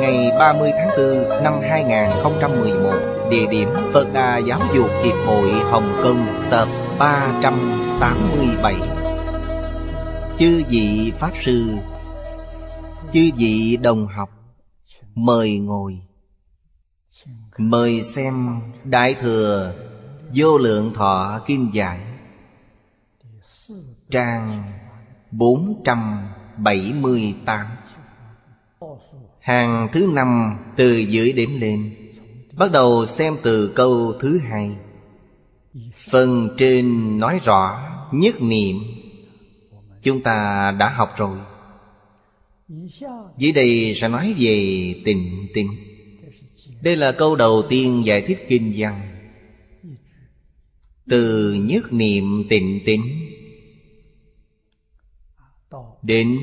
ngày 30 tháng 4 năm 2011 Địa điểm Phật Đà Giáo dục Hiệp hội Hồng Kông, Tập 387 Chư vị Pháp Sư, Chư vị đồng học, Mời ngồi. Mời xem Đại Thừa Vô Lượng Thọ Kim Giải, Trang 478 Hàng thứ năm từ dưới đếm lên. Bắt đầu xem từ câu thứ hai. Phần trên nói rõ nhất niệm Chúng ta đã học rồi. Dưới đây sẽ nói về tình tình Đây là câu đầu tiên giải thích kinh văn. Từ nhất niệm tịnh tịnh Đến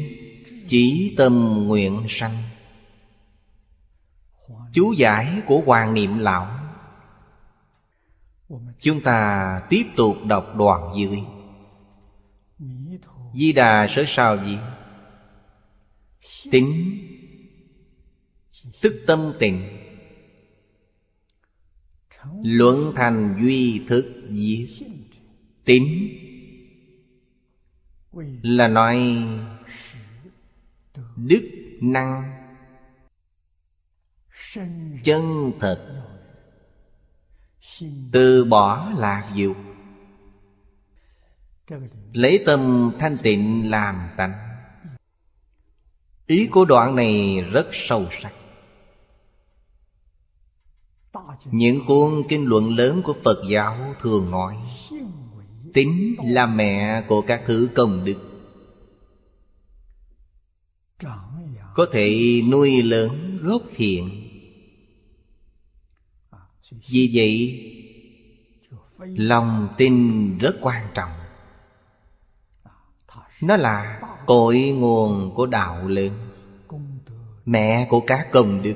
chí tâm nguyện sanh. Chú giải của Hoàng Niệm Lão. Chúng ta tiếp tục đọc đoạn dưới. Di Đà sở sao gì? Tính. Tức tâm tịnh. Luận thành duy thức diệt. Tính. Là nói Đức năng. Chân thật. Từ bỏ lạc dục. Lấy tâm thanh tịnh làm tánh. Ý của đoạn này rất sâu sắc. Những cuốn kinh luận lớn của Phật giáo thường nói, Tính là mẹ của các thứ công đức. Có thể nuôi lớn gốc thiện vì vậy, Lòng tin rất quan trọng. Nó là cội nguồn của đạo lớn Mẹ của các công đức.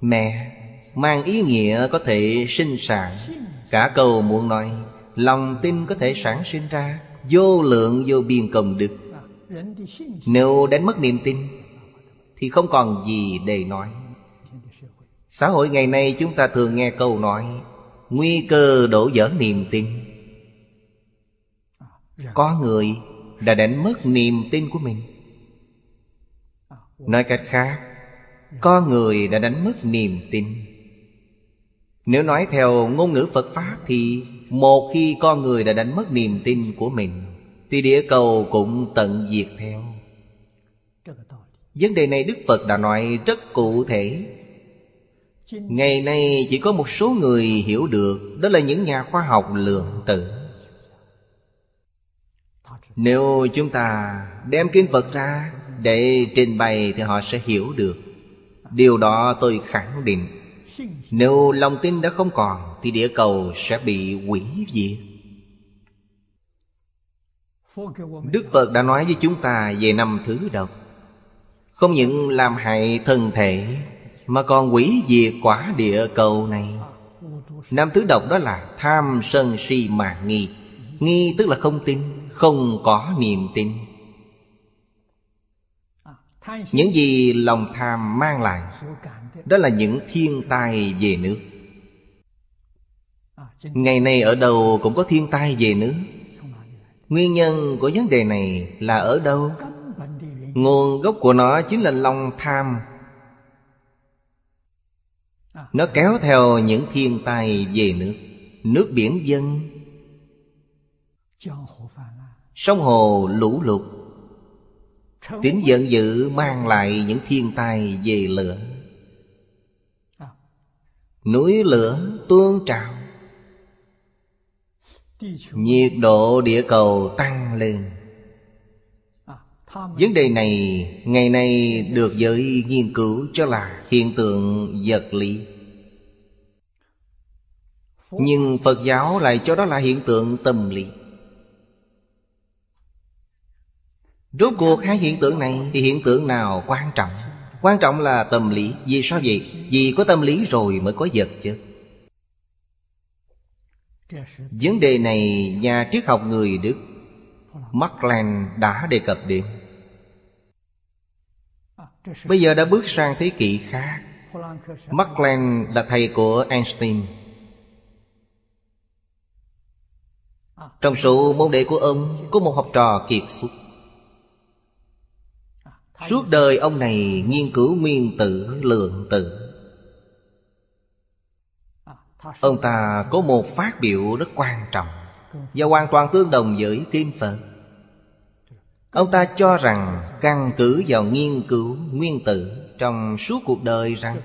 Mẹ mang ý nghĩa có thể sinh sản. Cả câu muốn nói, Lòng tin có thể sản sinh ra Vô lượng, vô biên công đức. Nếu đánh mất niềm tin, Thì không còn gì để nói. Xã hội ngày nay chúng ta thường nghe câu nói Nguy cơ đổ vỡ niềm tin. Có người đã đánh mất niềm tin của mình. Nói cách khác Có người đã đánh mất niềm tin. Nếu nói theo ngôn ngữ Phật Pháp Thì một khi con người đã đánh mất niềm tin của mình Thì địa cầu cũng tận diệt theo. Vấn đề này Đức Phật đã nói rất cụ thể Ngày nay chỉ có một số người hiểu được Đó là những nhà khoa học lượng tử. Nếu chúng ta đem kinh Phật ra Để trình bày thì họ sẽ hiểu được. Điều đó tôi khẳng định. Nếu lòng tin đã không còn Thì địa cầu sẽ bị hủy diệt. Đức Phật đã nói với chúng ta về năm thứ độc. Không những làm hại thân thể mà còn quỷ diệt quả địa cầu này. Năm thứ độc đó là tham sân si mạng nghi. Nghi tức là không tin, Không có niềm tin. Những gì lòng tham mang lại, Đó là những thiên tai về nước. Ngày nay ở đâu cũng có thiên tai về nước. Nguyên nhân của vấn đề này là ở đâu? Nguồn gốc của nó chính là lòng tham. Nó kéo theo những thiên tai về nước. Nước biển dân Sông hồ lũ lụt. Tính giận dữ mang lại những thiên tai về lửa. Núi lửa tuôn trào. Nhiệt độ địa cầu tăng lên. Vấn đề này ngày nay được giới nghiên cứu cho là hiện tượng vật lý Nhưng Phật giáo lại cho đó là hiện tượng tâm lý Rốt cuộc hai hiện tượng này thì hiện tượng nào quan trọng? Quan trọng là tâm lý Vì sao vậy? Vì có tâm lý rồi mới có vật chứ. Vấn đề này nhà triết học người Đức Mark Land đã đề cập đến Bây giờ đã bước sang thế kỷ khác. Mark là thầy của Einstein. Trong số môn đệ của ông Có một học trò kiệt xuất. Suốt đời ông này nghiên cứu nguyên tử, lượng tử. Ông ta có một phát biểu rất quan trọng Và hoàn toàn tương đồng với Kim Phật Ông ta cho rằng căn cứ vào nghiên cứu nguyên tử Trong suốt cuộc đời rằng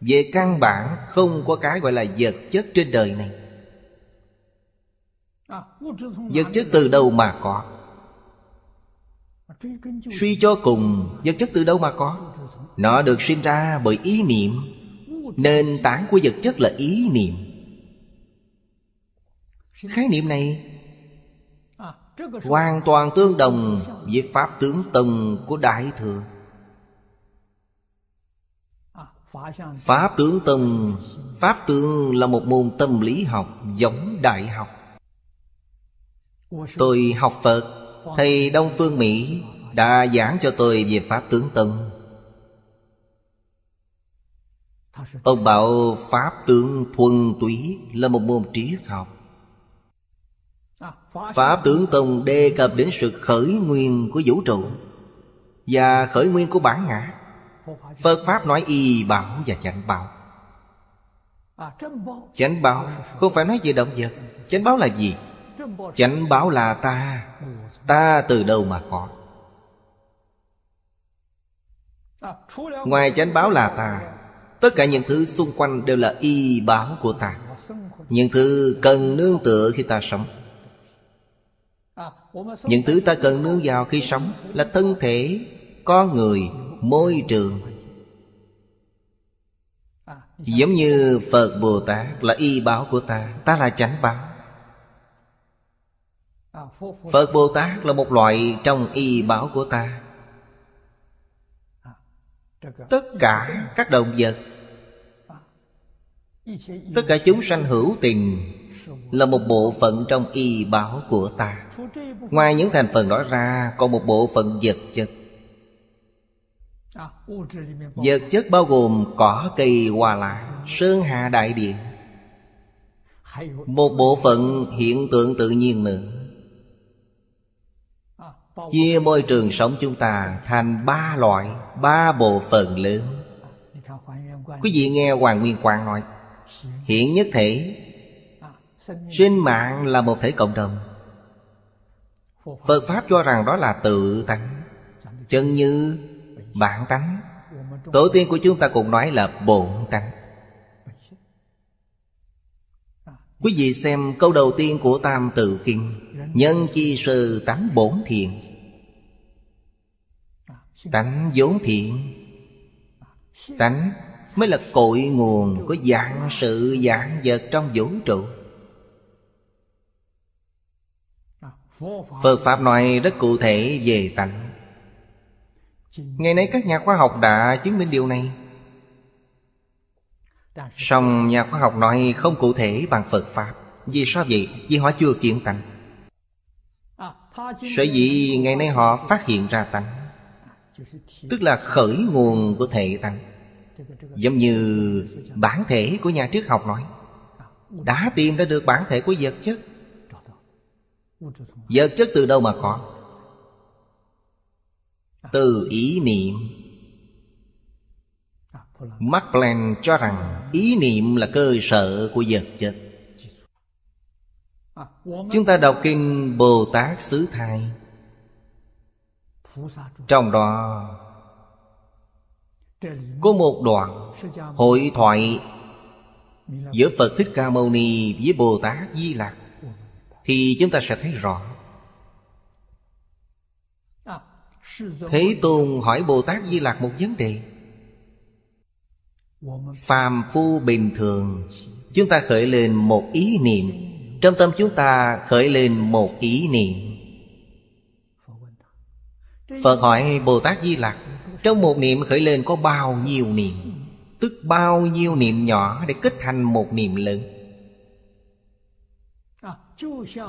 Về căn bản không có cái gọi là vật chất trên đời này. Vật chất từ đâu mà có? Suy cho cùng, Vật chất từ đâu mà có? Nó được sinh ra bởi ý niệm. Nền tảng của vật chất là ý niệm. Khái niệm này Hoàn toàn tương đồng với Pháp tướng tầng của Đại Thừa. Pháp tướng tầng Pháp tướng là một môn tâm lý học giống đại học. Tôi học Phật Thầy Đông Phương Mỹ đã giảng cho tôi về Pháp tướng Tân Ông bảo Pháp tướng thuần túy là một môn triết học. Pháp tướng Tông đề cập đến sự khởi nguyên của vũ trụ Và khởi nguyên của bản ngã. Phật Pháp nói y bảo và chánh bảo. Chánh bảo không phải nói về động vật. Chánh bảo là gì? Chánh bảo là ta. Ta từ đâu mà có? Ngoài chánh báo là ta, Tất cả những thứ xung quanh đều là y báo của ta. Những thứ cần nương tựa khi ta sống. Những thứ ta cần nương vào khi sống Là thân thể, con người, môi trường. Giống như Phật Bồ Tát là y báo của ta Ta là chánh báo. Phật Bồ Tát là một loại trong y báo của ta. Tất cả các động vật Tất cả chúng sanh hữu tình Là một bộ phận trong y báo của ta. Ngoài những thành phần đó ra, Còn một bộ phận vật chất. Vật chất bao gồm cỏ, cây, hoa lá, Sơn hà đại địa. Một bộ phận hiện tượng tự nhiên nữa. Chia môi trường sống chúng ta thành ba loại, Ba bộ phận lớn. Quý vị nghe Hoàng Nguyên Quang nói Hiện nhất thể, Sinh mạng là một thể cộng đồng. Phật Pháp cho rằng đó là tự tánh. Chân như bản tánh. Tổ tiên của chúng ta cũng nói là bổn tánh. Quý vị xem câu đầu tiên của Tam Tự Kinh, Nhân chi sư tánh bổn thiện. Tánh vốn thiện. Tánh mới là cội nguồn của dạng sự dạng vật trong vũ trụ. Phật Pháp nói rất cụ thể về tánh. Ngày nay các nhà khoa học đã chứng minh điều này. Song nhà khoa học nói không cụ thể bằng Phật Pháp. Vì sao vậy? Vì họ chưa kiến tánh. Sở dĩ ngày nay họ phát hiện ra tánh, Tức là khởi nguồn của thể tánh. Giống như bản thể của nhà triết học nói, Đã tìm ra được bản thể của vật chất Vật chất từ đâu mà có? Từ ý niệm. Mark Planck cho rằng ý niệm là cơ sở của vật chất. Chúng ta đọc kinh Bồ Tát Xứ Thai. Trong đó Có một đoạn Hội thoại Giữa Phật Thích Ca Mâu Ni với Bồ Tát Di Lạc thì chúng ta sẽ thấy rõ. Thế Tôn hỏi Bồ Tát Di Lạc một vấn đề. Phàm phu bình thường, Chúng ta khởi lên một ý niệm. Trong tâm chúng ta khởi lên một ý niệm. Phật hỏi Bồ Tát Di Lặc, Trong một niệm khởi lên có bao nhiêu niệm? Tức bao nhiêu niệm nhỏ để kết thành một niệm lớn?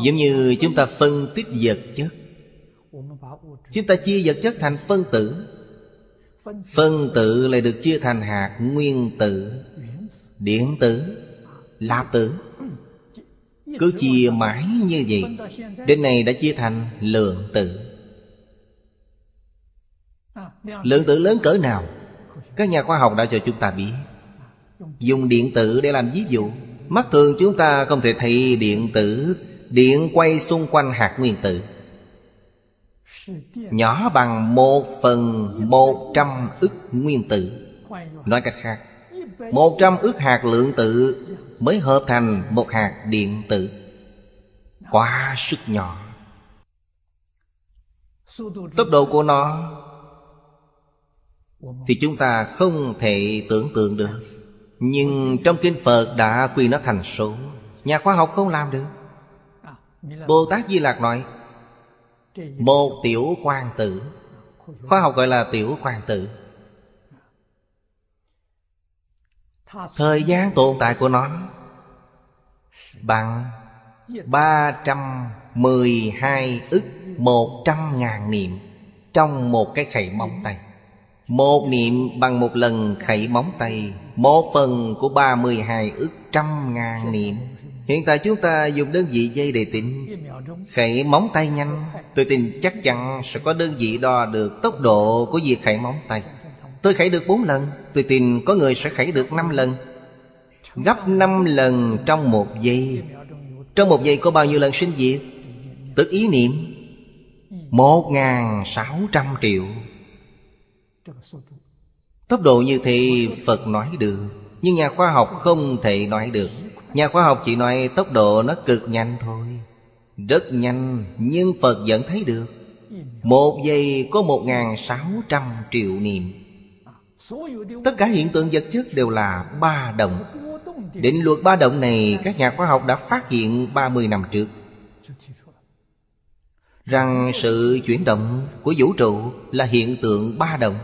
Giống như chúng ta phân tích vật chất. Chúng ta chia vật chất thành phân tử. Phân tử lại được chia thành hạt nguyên tử, Điện tử Lạp tử. Cứ chia mãi như vậy, Đến này đã chia thành lượng tử. Lượng tử lớn cỡ nào? Các nhà khoa học đã cho chúng ta biết. Dùng điện tử để làm ví dụ. Mắt thường chúng ta không thể thấy điện tử. Điện quay xung quanh hạt nguyên tử. Nhỏ bằng một phần một trăm ức nguyên tử. Nói cách khác, Một trăm ức hạt lượng tử Mới hợp thành một hạt điện tử. Quá sức nhỏ. Tốc độ của nó Thì chúng ta không thể tưởng tượng được. Nhưng trong kinh Phật đã quy nó thành số. Nhà khoa học không làm được. Bồ Tát Di Lạc nói, một tiểu quan tử. Khoa học gọi là tiểu quan tử. Thời gian tồn tại của nó Bằng 312 ức 100 ngàn niệm Trong một cái khẩy móng tay. Một niệm bằng một lần khẩy móng tay, Một phần của 32 ức trăm ngàn niệm. Hiện tại chúng ta dùng đơn vị dây để tính. Khẩy móng tay nhanh, Tôi tin chắc chắn sẽ có đơn vị đo được tốc độ của việc khẩy móng tay. Tôi khẩy được 4 lần, Tôi tin có người sẽ khẩy được 5 lần. Gấp 5 lần trong một giây. Trong một giây có bao nhiêu lần sinh diệt? Tức ý niệm 1.600 triệu. Tốc độ như thế Phật nói được, Nhưng nhà khoa học không thể nói được. Nhà khoa học chỉ nói tốc độ nó cực nhanh thôi. Rất nhanh, Nhưng Phật vẫn thấy được. Một giây có một ngàn sáu trăm triệu niệm. Tất cả hiện tượng vật chất đều là ba động. Định luật ba động này, Các nhà khoa học đã phát hiện 30 năm trước. Rằng sự chuyển động của vũ trụ Là hiện tượng ba động.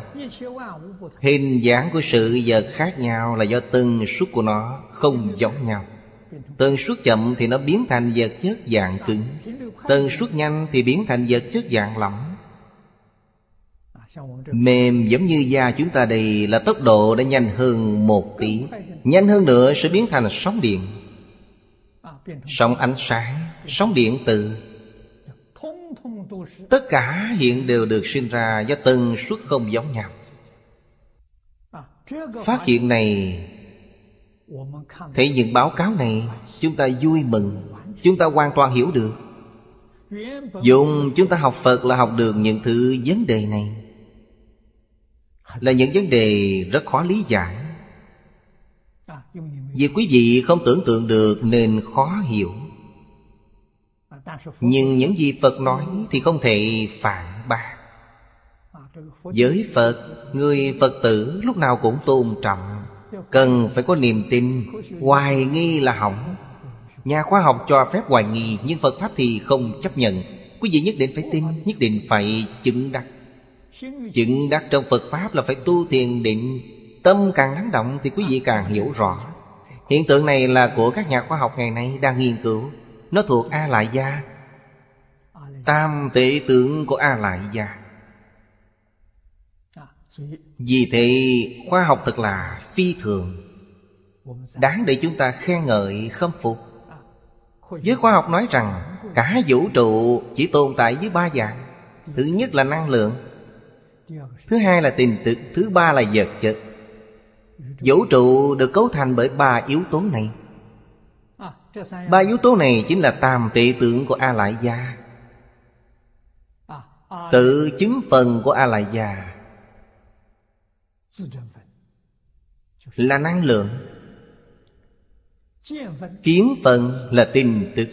Hình dáng của sự vật khác nhau Là do tần suất của nó không giống nhau. Tần suất chậm thì nó biến thành vật chất dạng cứng. Tần suất nhanh thì biến thành vật chất dạng lỏng. Mềm giống như da chúng ta đây là tốc độ đã nhanh hơn một tỷ Nhanh hơn nữa sẽ biến thành sóng điện. Sóng ánh sáng, sóng điện từ. Tất cả hiện đều được sinh ra do tần suất không giống nhau. Phát hiện này Thấy những báo cáo này Chúng ta vui mừng Chúng ta hoàn toàn hiểu được. Dùng chúng ta học Phật là học được những thứ vấn đề này. Là những vấn đề rất khó lý giải. Vì quý vị không tưởng tượng được nên khó hiểu nhưng những gì Phật nói thì không thể phản bác. Với Phật, Người Phật tử lúc nào cũng tôn trọng. Cần phải có niềm tin, Hoài nghi là hỏng. Nhà khoa học cho phép hoài nghi, Nhưng Phật Pháp thì không chấp nhận. Quý vị nhất định phải tin, Nhất định phải chứng đắc. Chứng đắc trong Phật Pháp là phải tu thiền định. Tâm càng lắng động thì quý vị càng hiểu rõ. Hiện tượng này là của các nhà khoa học ngày nay đang nghiên cứu. Nó thuộc A Lại Gia Tam tệ tượng của A Lại Gia vì thế, khoa học thật là phi thường. Đáng để chúng ta khen ngợi, khâm phục. Giới khoa học nói rằng, Cả vũ trụ chỉ tồn tại với ba dạng. Thứ nhất là năng lượng. Thứ hai là tình thực Thứ ba là vật chất. Vũ trụ được cấu thành bởi ba yếu tố này. Ba yếu tố này chính là tam tệ tượng của A Lại Gia Tự chứng phần của A Lại Gia Là năng lượng. Kiến phần là tình tức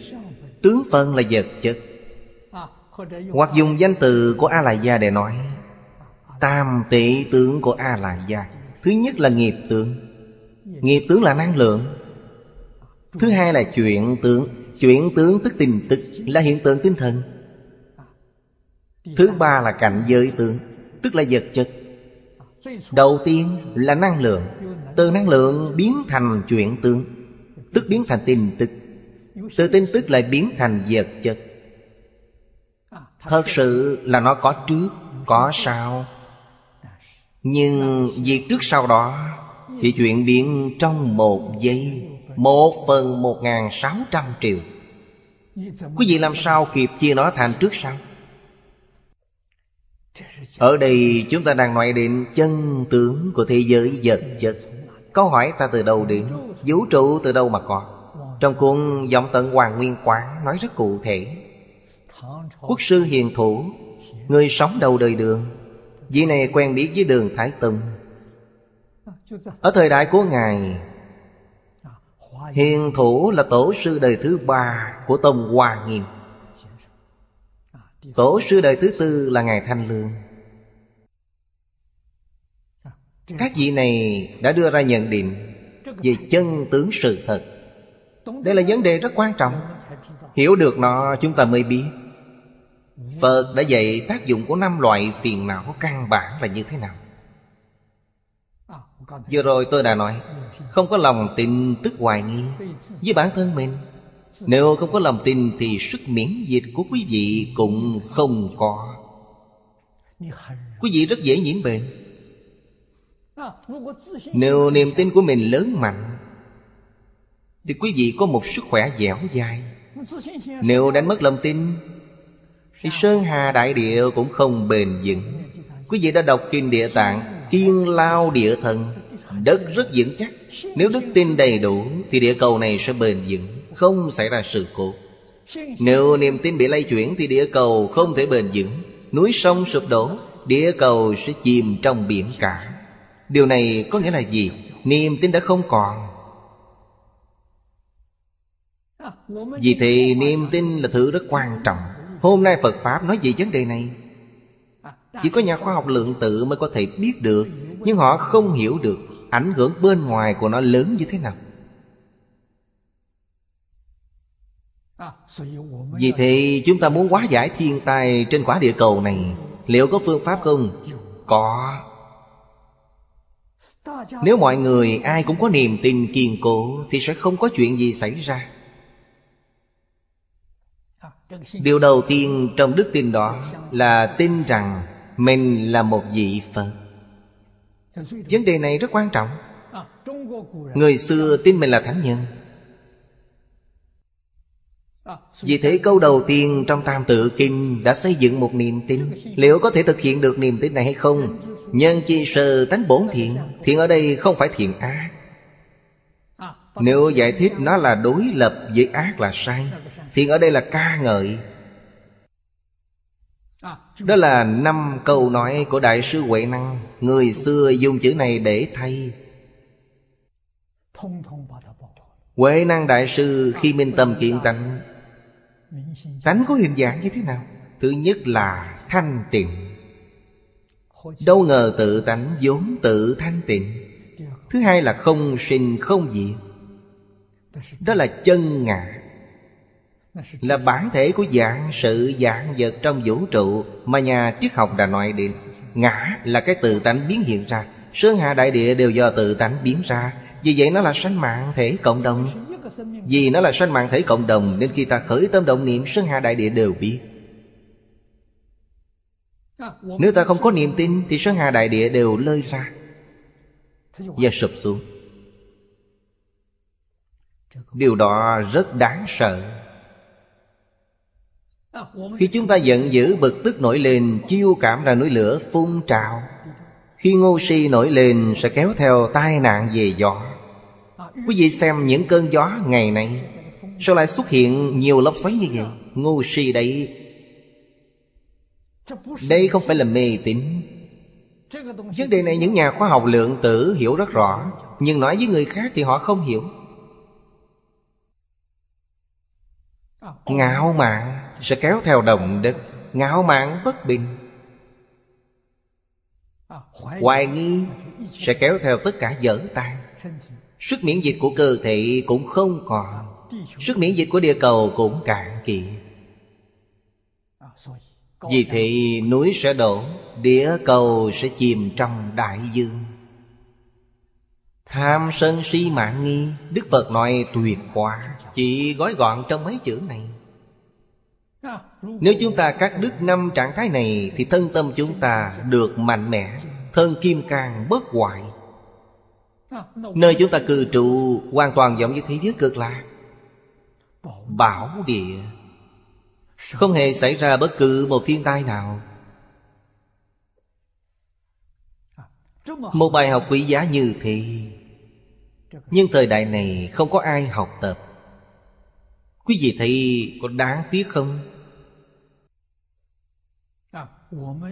Tướng phần là vật chất. Hoặc dùng danh từ của A Lại Gia để nói Tam tệ tướng của A Lại Gia Thứ nhất là nghiệp tướng. Nghiệp tướng là năng lượng Thứ hai là chuyện tướng Chuyện tướng tức tình tức, Là hiện tượng tinh thần. Thứ ba là cảnh giới tướng, Tức là vật chất. Đầu tiên là năng lượng, Từ năng lượng biến thành chuyện tướng, Tức biến thành tin tức. Từ tin tức lại biến thành vật chất. Thật sự là nó có trước, Có sau. Nhưng việc trước sau đó Thì chuyện biến trong một giây. Một phần một ngàn sáu trăm triệu. Quý vị làm sao kịp chia nó thành trước sau? Ở đây chúng ta đang nói đến chân tướng của thế giới vật chất. Câu hỏi ta từ đâu đến, Vũ trụ từ đâu mà có? Trong cuốn giọng tận Hoàng Nguyên Quán Nói rất cụ thể. Quốc sư hiền thủ, Người sống đầu đời đường, Vị này quen biết với đường Thái Tùng. Ở thời đại của Ngài Hiền thủ là tổ sư đời thứ ba Của Tông Hoa Nghiêm. Tổ sư đời thứ tư là Ngài Thanh Lương. Các vị này đã đưa ra nhận định Về chân tướng sự thật. Đây là vấn đề rất quan trọng. Hiểu được nó, chúng ta mới biết. Phật đã dạy tác dụng của năm loại phiền não căn bản là như thế nào. Vừa rồi tôi đã nói, Không có lòng tin tức hoài nghi Với bản thân mình. Nếu không có lòng tin Thì sức miễn dịch của quý vị Cũng không có. Quý vị rất dễ nhiễm bệnh. Nếu niềm tin của mình lớn mạnh, Thì quý vị có một sức khỏe dẻo dai. Nếu đánh mất lòng tin, Thì Sơn Hà Đại Địa cũng không bền vững. Quý vị đã đọc Kinh Địa Tạng thiên lao địa thần. Đất rất vững chắc. Nếu đức tin đầy đủ, Thì địa cầu này sẽ bền vững, Không xảy ra sự cố. Nếu niềm tin bị lay chuyển, Thì địa cầu không thể bền vững. Núi sông sụp đổ, Địa cầu sẽ chìm trong biển cả. Điều này có nghĩa là gì? Niềm tin đã không còn. Vì thế, niềm tin là thứ rất quan trọng. Hôm nay Phật Pháp nói về vấn đề này. Chỉ có nhà khoa học lượng tử mới có thể biết được, Nhưng họ không hiểu được Ảnh hưởng bên ngoài của nó lớn như thế nào. Vì thế, chúng ta muốn hóa giải thiên tai trên quả địa cầu này, Liệu có phương pháp không? Có. Nếu mọi người, ai cũng có niềm tin kiên cố, Thì sẽ không có chuyện gì xảy ra. Điều đầu tiên trong đức tin đó Là tin rằng mình là một vị Phật. Vấn đề này rất quan trọng. Người xưa tin mình là thánh nhân. Vì thế câu đầu tiên trong Tam Tự Kinh Đã xây dựng một niềm tin. Liệu có thể thực hiện được niềm tin này hay không? Nhân chi sơ tánh bổn thiện Thiện ở đây không phải thiện ác. Nếu giải thích nó là đối lập với ác là sai, Thiện ở đây là ca ngợi đó là năm câu nói của Đại sư Huệ Năng. Người xưa dùng chữ này để thay. Huệ Năng Đại sư khi minh tâm kiện tánh Tánh có hình dạng như thế nào? Thứ nhất là thanh tịnh. Đâu ngờ tự tánh vốn tự thanh tịnh. Thứ hai là không sinh không diệt. Đó là chân ngã là bản thể của dạng sự, dạng vật trong vũ trụ mà nhà triết học đã nói đến ngã là cái tự tánh biến hiện ra. Sơn hà đại địa đều do tự tánh biến ra. Vì vậy nó là sanh mạng thể cộng đồng. Vì nó là sanh mạng thể cộng đồng, nên khi ta khởi tâm động niệm sơn hà đại địa đều biết. Nếu ta không có niềm tin, thì sơn hà đại địa đều lơi ra và sụp xuống. Điều đó rất đáng sợ khi chúng ta giận dữ, bực tức nổi lên, Chiêu cảm ra núi lửa phun trào. Khi ngô si nổi lên, sẽ kéo theo tai nạn về gió. Quý vị xem những cơn gió ngày nay, Sao lại xuất hiện nhiều lốc xoáy như vậy? Ngô si đấy Đây không phải là mê tín. Vấn đề này những nhà khoa học lượng tử hiểu rất rõ, Nhưng nói với người khác thì họ không hiểu. Ngạo mạn sẽ kéo theo động đất Ngạo mạn bất bình. Hoài nghi sẽ kéo theo tất cả dở tan. Sức miễn dịch của cơ thể cũng không còn. Sức miễn dịch của địa cầu cũng cạn kiệt Vì thế núi sẽ đổ, Địa cầu sẽ chìm trong đại dương. Tham sân si mạng nghi, Đức Phật nói tuyệt quá. Chỉ gói gọn trong mấy chữ này. Nếu chúng ta cắt đứt năm trạng thái này, Thì thân tâm chúng ta được mạnh mẽ, Thân kim càng bất hoại Nơi chúng ta cư trụ Hoàn toàn giống như thế giới cực lạc. Bảo địa. Không hề xảy ra bất cứ một thiên tai nào. Một bài học quý giá như thế. Nhưng thời đại này không có ai học tập. Quý vị thấy có đáng tiếc không?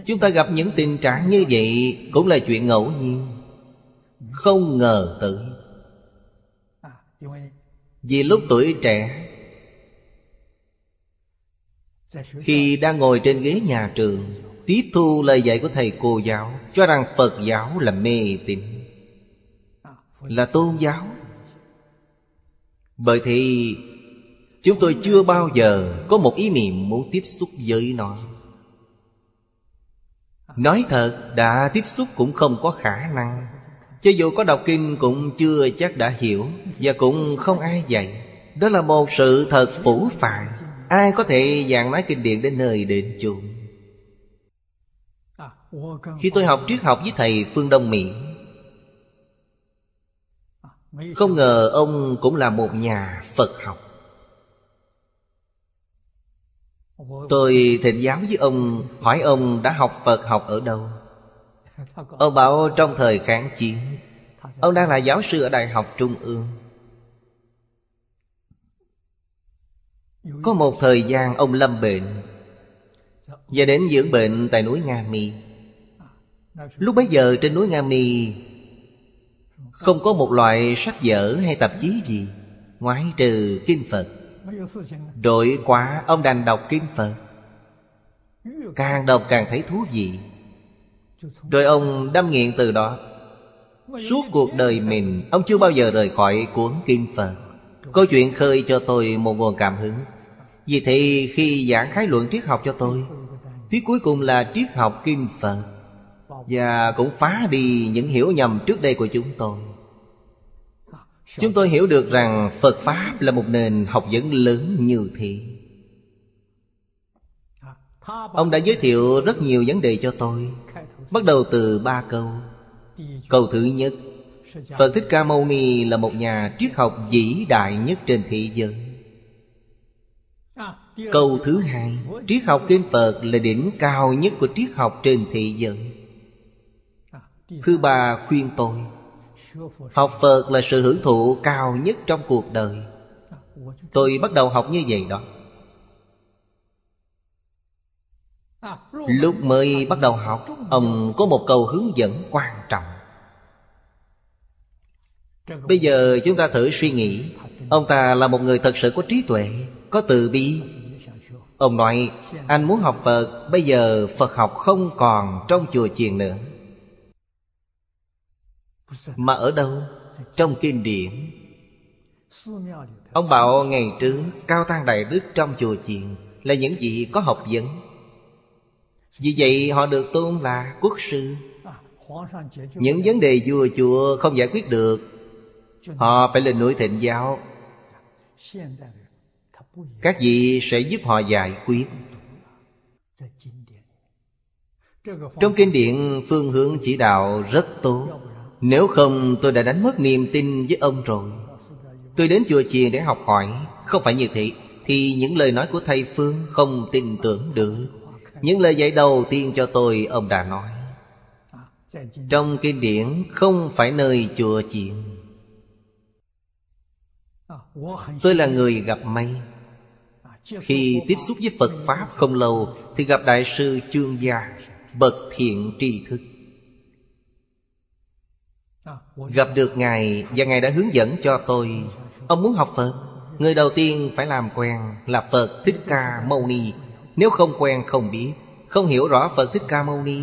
Chúng ta gặp những tình trạng như vậy Cũng là chuyện ngẫu nhiên, Không ngờ tới. Vì lúc tuổi trẻ, Khi đang ngồi trên ghế nhà trường, Tiếp thu lời dạy của thầy cô giáo, Cho rằng Phật giáo là mê tín, Là tôn giáo. Bởi thì, Chúng tôi chưa bao giờ có một ý niệm muốn tiếp xúc với nó. Nói thật, đã tiếp xúc cũng không có khả năng. Cho dù có đọc kinh cũng chưa chắc đã hiểu Và cũng không ai dạy. Đó là một sự thật phủ phàng. Ai có thể giảng nói kinh điển đến nơi đến chốn? Khi tôi học triết học với thầy Phương Đông Mỹ, Không ngờ ông cũng là một nhà Phật học. Tôi thịnh giáo với ông, Hỏi ông đã học Phật học ở đâu? Ông bảo trong thời kháng chiến, Ông đang là giáo sư ở Đại học Trung ương. Có một thời gian ông lâm bệnh Và đến dưỡng bệnh tại núi Nga Mi. Lúc bấy giờ trên núi Nga Mi Không có một loại sách vở hay tạp chí gì, Ngoại trừ Kinh Phật. Đội quá ông đành đọc Kinh Phật. Càng đọc càng thấy thú vị. Rồi ông đâm nghiện từ đó. Suốt cuộc đời mình Ông chưa bao giờ rời khỏi cuốn Kinh Phật. Câu chuyện khơi cho tôi một nguồn cảm hứng. Vì thế khi giảng khái luận triết học cho tôi Tiết cuối cùng là triết học Kinh Phật. Và cũng phá đi những hiểu nhầm trước đây của chúng tôi Chúng tôi hiểu được rằng Phật Pháp là một nền học vấn lớn như thế. Ông đã giới thiệu rất nhiều vấn đề cho tôi. Bắt đầu từ ba câu. Câu thứ nhất, Phật Thích Ca Mâu Ni là một nhà triết học vĩ đại nhất trên thế giới. Câu thứ hai, Triết học kinh Phật là đỉnh cao nhất của triết học trên thế giới. Thứ ba, khuyên tôi Học Phật là sự hưởng thụ cao nhất trong cuộc đời. Tôi bắt đầu học như vậy đó. Lúc mới bắt đầu học, Ông có một câu hướng dẫn quan trọng. Bây giờ chúng ta thử suy nghĩ. Ông ta là một người thật sự có trí tuệ, Có từ bi. Ông nói, Anh muốn học Phật, Bây giờ Phật học không còn trong chùa chiền nữa. Mà ở đâu? Trong kinh điển. Ông bảo ngày trước, Cao Tăng Đại Đức trong chùa chiền Là những vị có học vấn. Vì vậy họ được tôn là quốc sư. Những vấn đề vua chùa không giải quyết được, Họ phải lên núi thịnh giáo. Các vị sẽ giúp họ giải quyết. Trong kinh điển, phương hướng chỉ đạo rất tốt. Nếu không, tôi đã đánh mất niềm tin với ông rồi. Tôi đến chùa chiền để học hỏi. Không phải như thế, Thì những lời nói của thầy Phương không tin tưởng được. Những lời dạy đầu tiên cho tôi, ông đã nói. Trong kinh điển, không phải nơi chùa chiền. Tôi là người gặp may. Khi tiếp xúc với Phật Pháp không lâu, Thì gặp Đại sư Chương Gia, Bậc thiện tri thức. Gặp được Ngài Và Ngài đã hướng dẫn cho tôi. Ông muốn học Phật. Người đầu tiên phải làm quen là Phật Thích Ca Mâu Ni. Nếu không quen, không biết. Không hiểu rõ Phật Thích Ca Mâu Ni,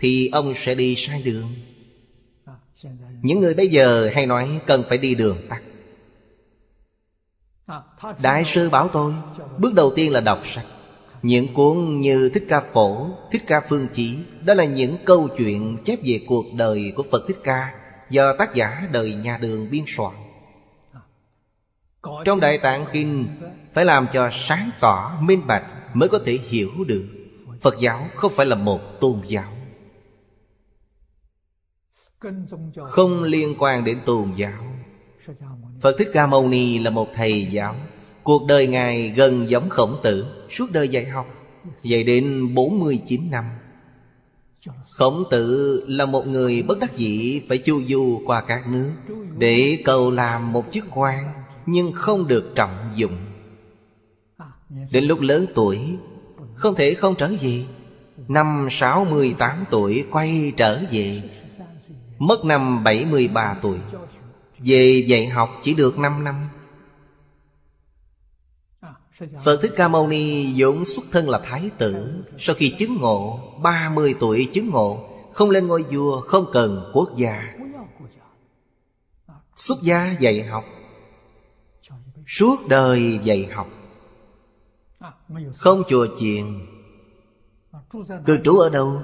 Thì ông sẽ đi sai đường. Những người bây giờ hay nói cần phải đi đường tắt. Đại sư bảo tôi, Bước đầu tiên là đọc sách. Những cuốn như Thích Ca Phổ, Thích Ca Phương Chỉ, Đó là những câu chuyện chép về cuộc đời của Phật Thích Ca. Do tác giả đời nhà đường biên soạn. Trong Đại Tạng Kinh Phải làm cho sáng tỏ, minh bạch Mới có thể hiểu được Phật giáo không phải là một tôn giáo. Không liên quan đến tôn giáo. Phật Thích Ca Mâu Ni là một thầy giáo. Cuộc đời Ngài gần giống khổng tử Suốt đời dạy học. Dạy đến 49 năm. Khổng tử là một người bất đắc dĩ Phải chu du qua các nước Để cầu làm một chức quan, Nhưng không được trọng dụng. Đến lúc lớn tuổi, Không thể không trở về. Năm 68 tuổi quay trở về, Mất năm 73 tuổi. Về dạy học chỉ được 5 năm. Phật Thích Ca Mâu Ni vốn xuất thân là Thái tử. Sau khi chứng ngộ 30 tuổi chứng ngộ, Không lên ngôi vua, Không cần quốc gia. Xuất gia dạy học. Suốt đời dạy học. Không chùa chiền. Cư trú ở đâu?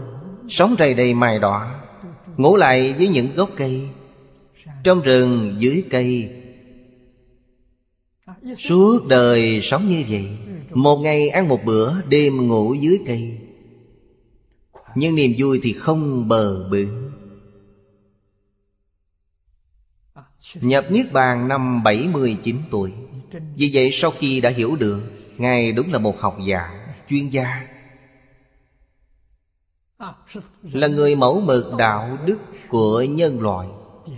Sống rầy đầy mài đỏ. Ngủ lại với những gốc cây. Trong rừng dưới cây Suốt đời sống như vậy Một ngày ăn một bữa Đêm ngủ dưới cây. Nhưng niềm vui thì không bờ bến. Nhập Niết Bàn năm 79 tuổi. Vì vậy sau khi đã hiểu được Ngài đúng là một học giả Chuyên gia. Là người mẫu mực đạo đức của nhân loại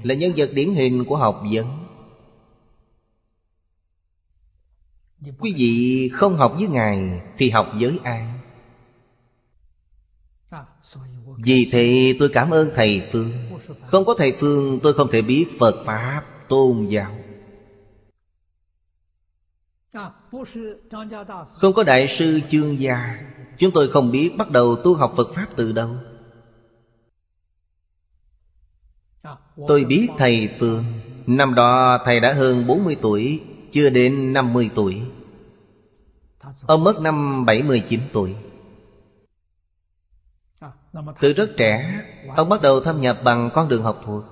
Là nhân vật điển hình của học vấn Quý vị không học với Ngài Thì học với ai? Vì thế tôi cảm ơn Thầy Phương. Không có Thầy Phương, tôi không thể biết Phật Pháp, tôn giáo. Không có Đại sư Chương Gia, Chúng tôi không biết bắt đầu tu học Phật Pháp từ đâu. Tôi biết Thầy Phương. Năm đó Thầy đã hơn 40 tuổi chưa đến 50 tuổi. Ông mất năm 79 tuổi. Từ rất trẻ, Ông bắt đầu thâm nhập bằng con đường học thuật.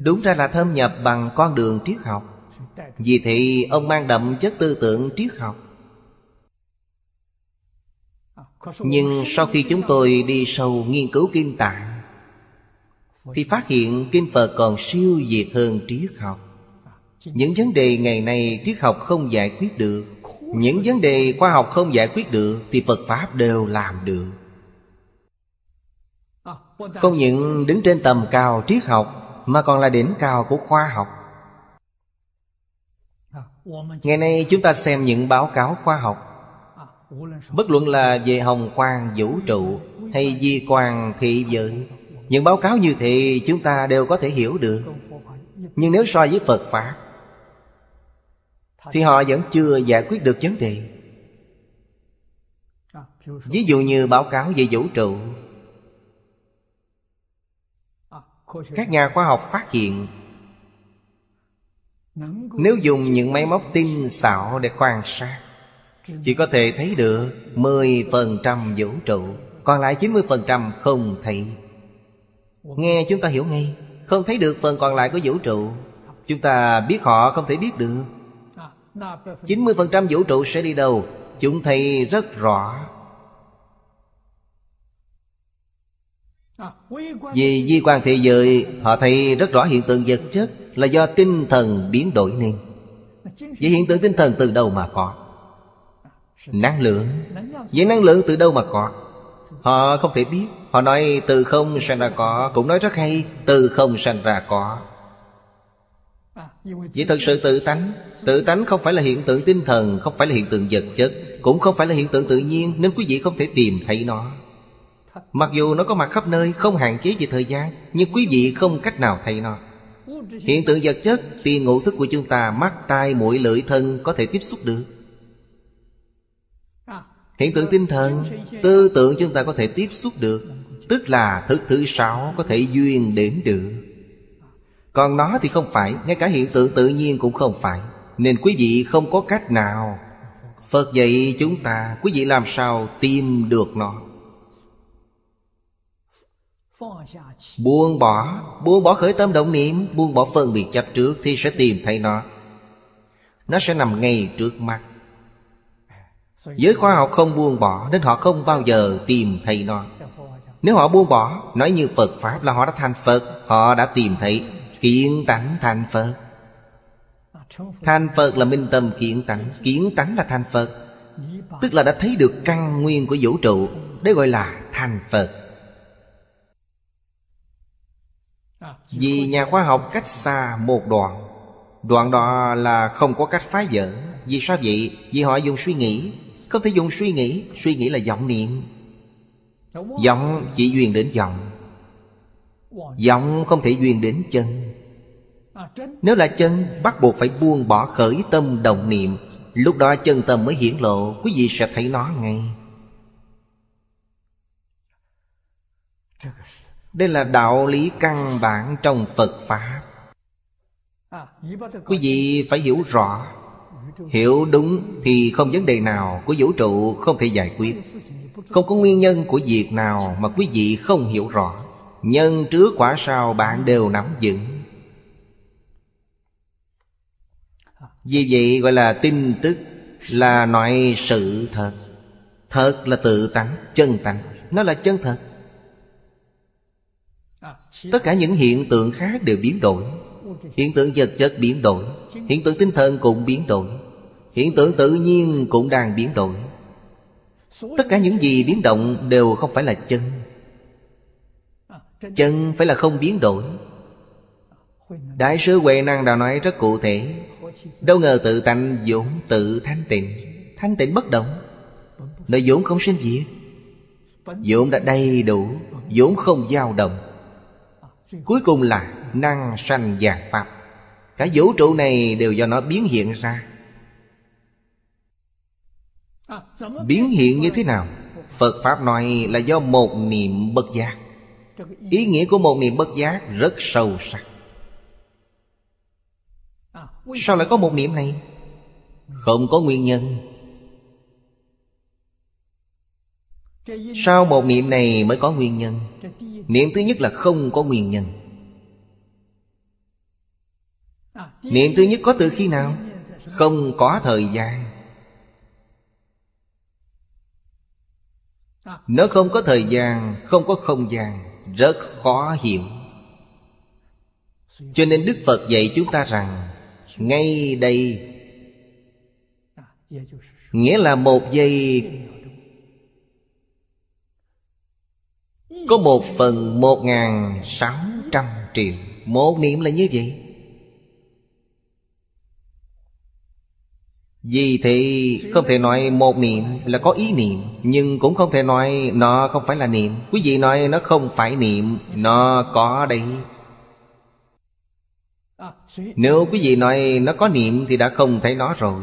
Đúng ra là thâm nhập bằng con đường triết học. Vì thế, ông mang đậm chất tư tưởng triết học. Nhưng sau khi chúng tôi đi sâu nghiên cứu kinh tạng, Thì phát hiện kinh Phật còn siêu việt hơn triết học. Những vấn đề ngày nay triết học không giải quyết được. Những vấn đề khoa học không giải quyết được Thì Phật Pháp đều làm được. Không những đứng trên tầm cao triết học, Mà còn là đỉnh cao của khoa học. Ngày nay chúng ta xem những báo cáo khoa học. Bất luận là về hồng quang, vũ trụ Hay di quan thị giới, Những báo cáo như thế chúng ta đều có thể hiểu được. Nhưng nếu so với Phật Pháp thì họ vẫn chưa giải quyết được vấn đề. Ví dụ như báo cáo về vũ trụ. Các nhà khoa học phát hiện, Nếu dùng những máy móc tinh xảo để quan sát, Chỉ có thể thấy được 10% vũ trụ, Còn lại 90% không thấy. Nghe chúng ta hiểu ngay, Không thấy được phần còn lại của vũ trụ. Chúng ta biết họ không thể biết được. 90% vũ trụ sẽ đi đâu? Chúng thầy rất rõ. Vì di quan thế giới, Họ thấy rất rõ hiện tượng vật chất Là do tinh thần biến đổi nên. Vậy hiện tượng tinh thần từ đâu mà có? Năng lượng. Vậy năng lượng từ đâu mà có? Họ không thể biết. Họ nói, từ không sanh ra có. Cũng nói rất hay, Từ không sanh ra có. Vì thật sự tự tánh. Tự tánh không phải là hiện tượng tinh thần Không phải là hiện tượng vật chất Cũng không phải là hiện tượng tự nhiên Nên quý vị không thể tìm thấy nó. Mặc dù nó có mặt khắp nơi Không hạn chế về thời gian Nhưng quý vị không cách nào thấy nó. Hiện tượng vật chất Tiền ngũ thức của chúng ta Mắt, tai, mũi, lưỡi, thân Có thể tiếp xúc được. Hiện tượng tinh thần Tư tưởng chúng ta có thể tiếp xúc được Tức là thức thứ sáu có thể duyên đến được. Còn nó thì không phải, Ngay cả hiện tượng tự nhiên cũng không phải. Nên quý vị không có cách nào Phật dạy chúng ta. Quý vị làm sao tìm được nó? Buông bỏ Buông bỏ khởi tâm động niệm, Buông bỏ phân biệt chấp trước Thì sẽ tìm thấy nó. Nó sẽ nằm ngay trước mắt. Giới khoa học không buông bỏ Nên họ không bao giờ tìm thấy nó. Nếu họ buông bỏ, Nói như Phật Pháp là họ đã thành Phật, Họ đã tìm thấy. Kiến tánh thành Phật. Thành Phật là minh tâm kiến tánh. Kiến tánh là thành Phật. Tức là đã thấy được căn nguyên của vũ trụ Đấy gọi là thành Phật. Vì nhà khoa học cách xa một đoạn. Đoạn đó là không có cách phá vỡ. Vì sao vậy? Vì họ dùng suy nghĩ. Không thể dùng suy nghĩ. Suy nghĩ là vọng niệm. Vọng chỉ duyên đến vọng. Vọng không thể duyên đến chân. Nếu là chân, Bắt buộc phải buông bỏ khởi tâm đồng niệm. Lúc đó chân tâm mới hiển lộ, Quý vị sẽ thấy nó ngay. Đây là đạo lý căn bản trong Phật Pháp. Quý vị phải hiểu rõ. Hiểu đúng thì không vấn đề nào của vũ trụ không thể giải quyết. Không có nguyên nhân của việc nào mà quý vị không hiểu rõ. Nhân trước quả sau bạn đều nắm vững. Vì vậy gọi là tin tức Là loại sự thật. Thật là tự tánh, chân tánh. Nó là chân thật. Tất cả những hiện tượng khác đều biến đổi. Hiện tượng vật chất biến đổi. Hiện tượng tinh thần cũng biến đổi. Hiện tượng tự nhiên cũng đang biến đổi. Tất cả những gì biến động đều không phải là chân. Chân phải là không biến đổi. Đại sư Huệ Năng đã nói rất cụ thể. Đâu ngờ tự tánh vốn tự thanh tịnh. Thanh tịnh bất động. Nơi vốn không sinh diệt. Vốn đã đầy đủ. Vốn không dao động. Cuối cùng là năng sanh vàng Pháp. Cả vũ trụ này đều do nó biến hiện ra. Biến hiện như thế nào? Phật Pháp nói là do một niệm bất giác. Ý nghĩa của một niệm bất giác rất sâu sắc. Sao lại có một niệm này? Không có nguyên nhân Sao một niệm này mới có nguyên nhân? Niệm thứ nhất là không có nguyên nhân Niệm thứ nhất có từ khi nào? Không có thời gian Nó không có thời gian Không có không gian Rất khó hiểu Cho nên Đức Phật dạy chúng ta rằng ngay đây. Nghĩa là một giây. Có một phần một ngàn sáu trăm triệu. Một niệm là như vậy. Vì thì không thể nói một niệm là có ý niệm, Nhưng cũng không thể nói nó không phải là niệm. Quý vị nói nó không phải niệm, Nó có đây. Nếu quý vị nói nó có niệm Thì đã không thấy nó rồi.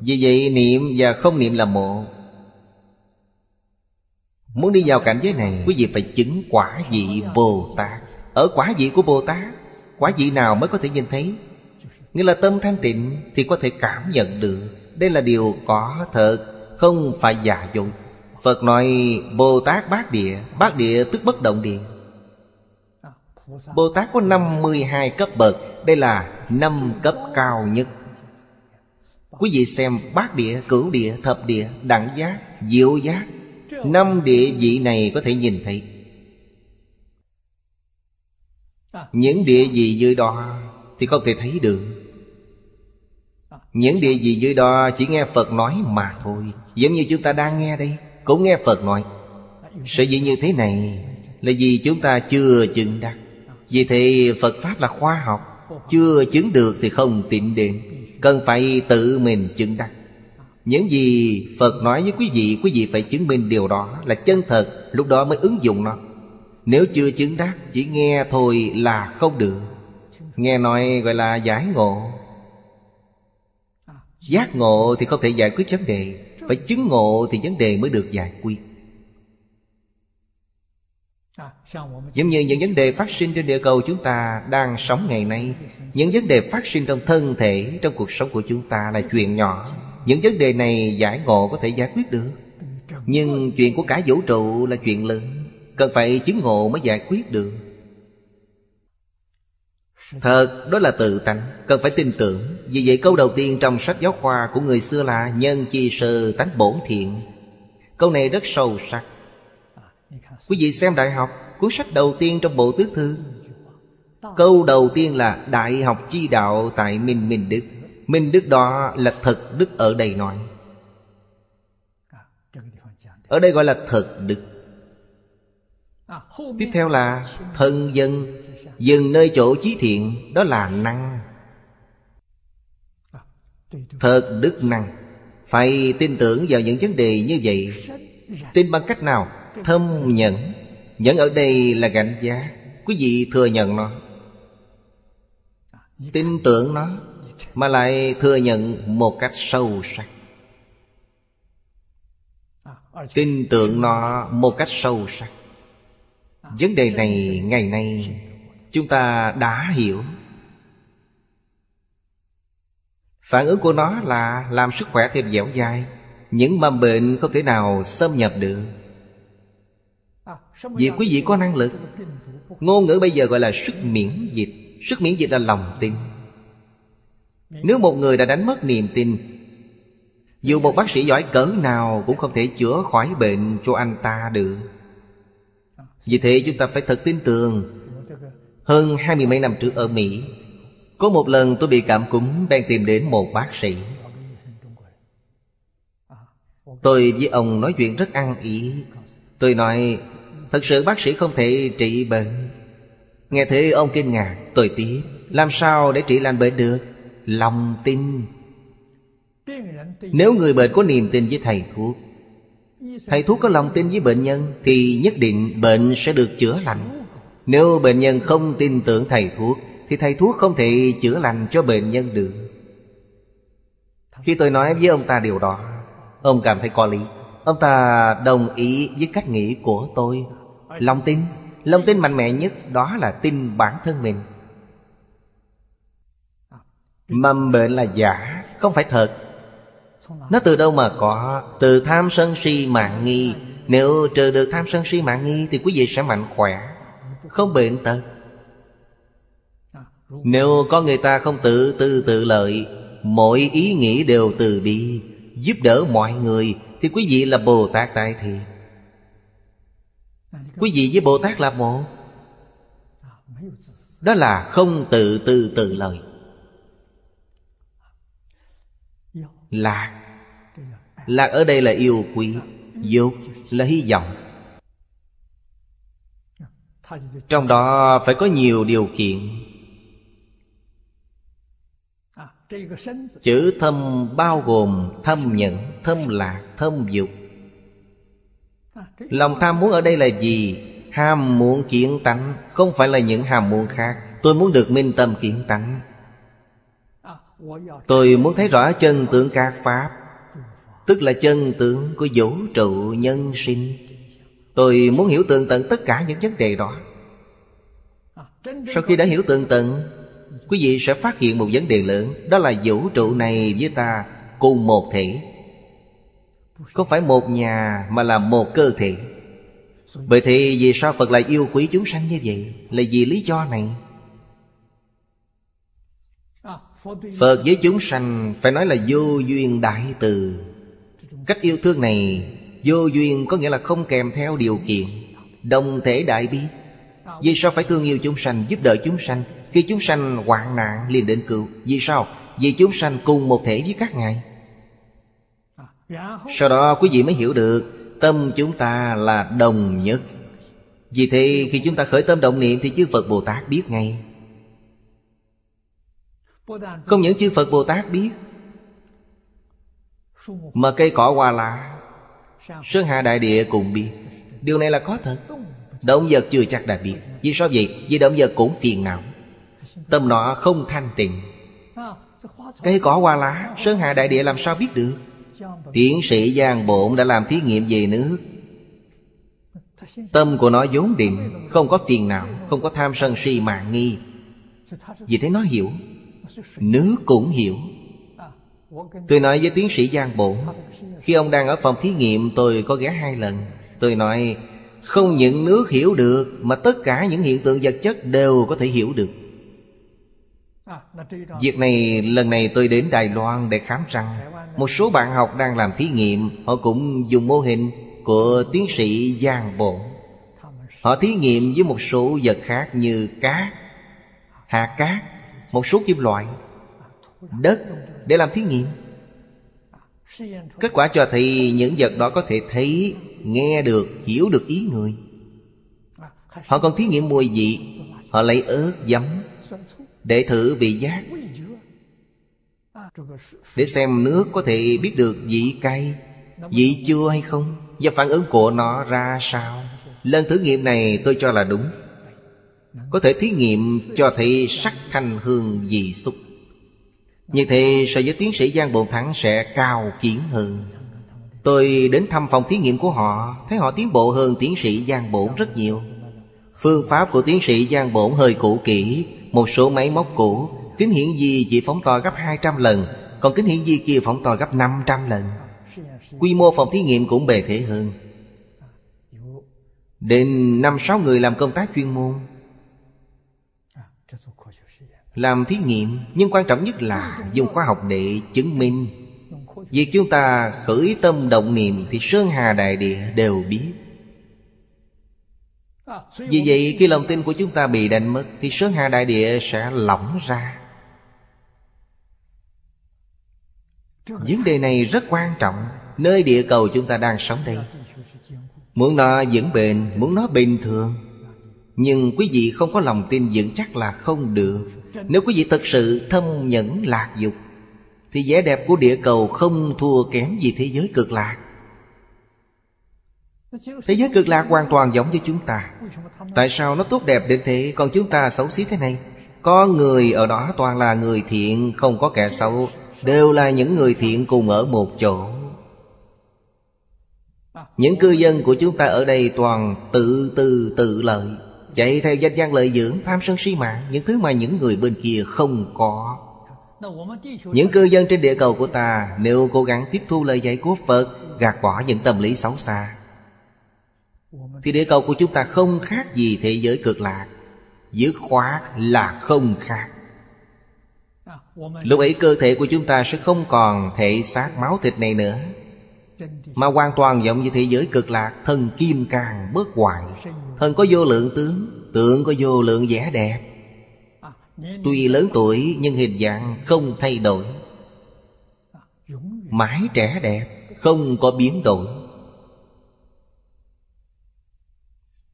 Vì vậy niệm và không niệm là một. Muốn đi vào cảnh giới này Quý vị phải chứng quả vị Bồ Tát Ở quả vị của Bồ Tát Quả vị nào mới có thể nhìn thấy? Nghĩa là tâm thanh tịnh Thì có thể cảm nhận được. Đây là điều có thật Không phải giả dối. Phật nói Bồ Tát bát địa. Bát địa tức bất động địa Bồ Tát có 52 cấp bậc Đây là năm cấp cao nhất. Quý vị xem bát địa, cửu địa, thập địa, đẳng giác, diệu giác Năm địa vị này có thể nhìn thấy. Những địa vị dưới đó Thì không thể thấy được. Những địa vị dưới đó Chỉ nghe Phật nói mà thôi. Giống như chúng ta đang nghe đây Cũng nghe Phật nói. Sở dĩ như thế này Là vì chúng ta chưa chứng đắc. Vì thế Phật Pháp là khoa học, Chưa chứng được thì không tịnh đến Cần phải tự mình chứng đắc. Những gì Phật nói với quý vị Quý vị phải chứng minh điều đó là chân thật, Lúc đó mới ứng dụng nó. Nếu chưa chứng đắc, Chỉ nghe thôi là không được. Nghe nói gọi là giải ngộ. Giác ngộ thì không thể giải quyết vấn đề, Phải chứng ngộ thì vấn đề mới được giải quyết. Giống như những vấn đề phát sinh trên địa cầu chúng ta đang sống ngày nay Những vấn đề phát sinh trong thân thể, trong cuộc sống của chúng ta là chuyện nhỏ. Những vấn đề này giải ngộ có thể giải quyết được. Nhưng chuyện của cả vũ trụ là chuyện lớn Cần phải chứng ngộ mới giải quyết được. Thật đó là tự tánh Cần phải tin tưởng. Vì vậy câu đầu tiên trong sách giáo khoa của người xưa là Nhân chi sơ tánh bổn thiện Câu này rất sâu sắc. Quý vị xem đại học, Cuốn sách đầu tiên trong bộ tứ thư. Câu đầu tiên là Đại học chi đạo tại Minh Minh Đức. Minh Đức đó là thật đức ở đây nói. Ở đây gọi là thật đức. Tiếp theo là thân dân, Dừng nơi chỗ chí thiện, Đó là năng. Thật đức năng. Phải tin tưởng vào những vấn đề như vậy. Tin bằng cách nào? Thâm nhẫn. Nhẫn ở đây là gánh giá. Quý vị thừa nhận nó. Tin tưởng nó, Mà lại thừa nhận một cách sâu sắc. Tin tưởng nó một cách sâu sắc. Vấn đề này ngày nay Chúng ta đã hiểu. Phản ứng của nó là làm sức khỏe thêm dẻo dai. Những mầm bệnh không thể nào xâm nhập được. Vì quý vị có năng lực, Ngôn ngữ bây giờ gọi là sức miễn dịch. Sức miễn dịch là lòng tin. Nếu một người đã đánh mất niềm tin, Dù một bác sĩ giỏi cỡ nào Cũng không thể chữa khỏi bệnh cho anh ta được. Vì thế chúng ta phải thật tin tưởng. Hơn hai mươi mấy năm trước ở Mỹ, Có một lần tôi bị cảm cúm Đang tìm đến một bác sĩ. Tôi với ông nói chuyện rất ăn ý. Tôi nói Thật sự bác sĩ không thể trị bệnh. Nghe thế ông kinh ngạc, Tôi tiếp Làm sao để trị lành bệnh được? Lòng tin. Nếu người bệnh có niềm tin với thầy thuốc Thầy thuốc có lòng tin với bệnh nhân Thì nhất định bệnh sẽ được chữa lành. Nếu bệnh nhân không tin tưởng thầy thuốc Thì thầy thuốc không thể chữa lành cho bệnh nhân được. Khi tôi nói với ông ta điều đó, Ông cảm thấy có lý. Ông ta đồng ý với cách nghĩ của tôi. Lòng tin. Lòng tin mạnh mẽ nhất đó là tin bản thân mình. Mầm bệnh là giả, Không phải thật. Nó từ đâu mà có? Từ tham sân si mạng nghi. Nếu trừ được tham sân si mạng nghi Thì quý vị sẽ mạnh khỏe, không bệnh tật. Nếu có người ta không tự tư tự lợi Mọi ý nghĩ đều từ bi, Giúp đỡ mọi người Thì quý vị là Bồ Tát Đại thiện. Quý vị với Bồ Tát là một Đó là không tự tư tự lời, Lạc. Lạc ở đây là yêu quý Dục là hy vọng. Trong đó phải có nhiều điều kiện. Chữ thâm bao gồm thâm nhận thâm lạc thâm dục lòng tham muốn ở đây là gì? Ham muốn kiến tánh, không phải là những ham muốn khác. Tôi muốn được minh tâm kiến tánh. Tôi muốn thấy rõ chân tướng các pháp, tức là chân tướng của vũ trụ nhân sinh. Tôi muốn hiểu tường tận tất cả những vấn đề đó. Sau khi đã hiểu tường tận, Quý vị sẽ phát hiện một vấn đề lớn, Đó là vũ trụ này với ta cùng một thể. Không phải một nhà mà là một cơ thể? Bởi thì vì sao Phật lại yêu quý chúng sanh như vậy? Là vì lý do này. Phật với chúng sanh phải nói là vô duyên đại từ. Cách yêu thương này, Vô duyên có nghĩa là không kèm theo điều kiện, Đồng thể đại bi. Vì sao phải thương yêu chúng sanh, Giúp đỡ chúng sanh? Khi chúng sanh hoạn nạn liền đến cứu. Vì sao? Vì chúng sanh cùng một thể với các ngài. Sau đó quý vị mới hiểu được Tâm chúng ta là đồng nhất. Vì thế khi chúng ta khởi tâm động niệm Thì chư Phật Bồ Tát biết ngay. Không những chư Phật Bồ Tát biết Mà cây cỏ hoa lá Sơn Hạ Đại Địa cũng biết. Điều này là có thật. Động vật chưa chắc đã biết. Vì sao vậy? Vì động vật cũng phiền não. Tâm nó không thanh tịnh. Cây cỏ hoa lá Sơn Hạ Đại Địa làm sao biết được Tiến sĩ Giang Bộn đã làm thí nghiệm về nước. Tâm của nó vốn định, Không có phiền não, Không có tham sân si mạng nghi. Vì thế nó hiểu Nước cũng hiểu. Tôi nói với tiến sĩ Giang Bổn, Khi ông đang ở phòng thí nghiệm, tôi có ghé hai lần. Tôi nói, Không những nước hiểu được, Mà tất cả những hiện tượng vật chất đều có thể hiểu được. Việc này, lần này tôi đến Đài Loan để khám răng. Một số bạn học đang làm thí nghiệm Họ cũng dùng mô hình của tiến sĩ Giang Bổn. Họ thí nghiệm với một số vật khác như cát Hạt cát Một số kim loại Đất để làm thí nghiệm. Kết quả cho thấy những vật đó có thể thấy Nghe được, hiểu được ý người. Họ còn thí nghiệm mùi vị. Họ lấy ớt, giấm Để thử vị giác. Để xem nước có thể biết được vị cay, Vị chua hay không, Và phản ứng của nó ra sao. Lần thử nghiệm này tôi cho là đúng. Có thể thí nghiệm cho thấy sắc thanh hương vị xúc. Như thế, so với tiến sĩ Giang Bồn Thắng sẽ cao kiến hơn. Tôi đến thăm phòng thí nghiệm của họ, Thấy họ tiến bộ hơn tiến sĩ Giang Bổn rất nhiều. Phương pháp của tiến sĩ Giang Bổn hơi cũ kỹ, Một số máy móc cũ Kính hiển vi chỉ phóng to gấp 200 lần, Còn kính hiển vi kia phóng to gấp 500 lần. Quy mô phòng thí nghiệm cũng bề thể hơn. Đến năm sáu người làm công tác chuyên môn, Làm thí nghiệm, Nhưng quan trọng nhất là dùng khoa học để chứng minh. Việc chúng ta khởi tâm động niệm Thì Sơn Hà Đại Địa đều biết. Vì vậy khi lòng tin của chúng ta bị đánh mất, Thì Sơn Hà Đại Địa sẽ lỏng ra. Vấn đề này rất quan trọng. Nơi địa cầu chúng ta đang sống đây. Muốn nó vững bền, Muốn nó bình thường. Nhưng quý vị không có lòng tin vững chắc là không được. Nếu quý vị thật sự thâm nhẫn lạc dục, Thì vẻ đẹp của địa cầu không thua kém gì thế giới cực lạc. Thế giới cực lạc hoàn toàn giống với chúng ta. Tại sao nó tốt đẹp đến thế? Còn chúng ta xấu xí thế này. Có người ở đó toàn là người thiện, Không có kẻ xấu. Đều là những người thiện cùng ở một chỗ. Những cư dân của chúng ta ở đây toàn tự tư tự lợi, Chạy theo danh gian lợi dưỡng, tham sân si mạng, Những thứ mà những người bên kia không có. Những cư dân trên địa cầu của ta Nếu cố gắng tiếp thu lời dạy của Phật, Gạt bỏ những tâm lý xấu xa. Thì địa cầu của chúng ta không khác gì thế giới cực lạc, Dứt khoát là không khác. Lúc ấy cơ thể của chúng ta sẽ không còn thể xác máu thịt này nữa, mà hoàn toàn giống như thế giới cực lạc, Thân kim càng bất hoại Thân có vô lượng tướng, Tượng có vô lượng vẻ đẹp. Tuy lớn tuổi, nhưng hình dạng không thay đổi. Mãi trẻ đẹp, Không có biến đổi.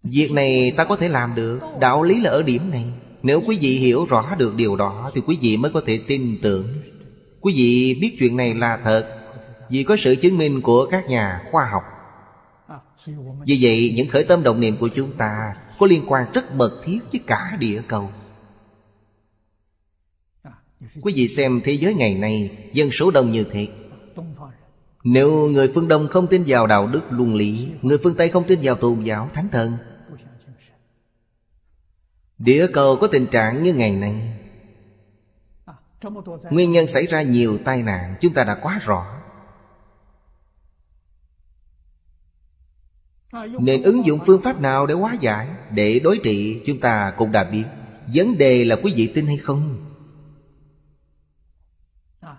Việc này ta có thể làm được. Đạo lý là ở điểm này. Nếu quý vị hiểu rõ được điều đó Thì quý vị mới có thể tin tưởng. Quý vị biết chuyện này là thật, vì có sự chứng minh của các nhà khoa học. Vì vậy, những khởi tâm động niệm của chúng ta Có liên quan rất mật thiết với cả địa cầu. Quý vị xem thế giới ngày nay, Dân số đông như thế. Nếu người phương Đông không tin vào đạo đức luân lý, Người phương Tây không tin vào tôn giáo thánh thần Địa cầu có tình trạng như ngày nay. Nguyên nhân xảy ra nhiều tai nạn, Chúng ta đã quá rõ. Nên ứng dụng phương pháp nào để hóa giải, Để đối trị, chúng ta cũng đã biết. Vấn đề là quý vị tin hay không?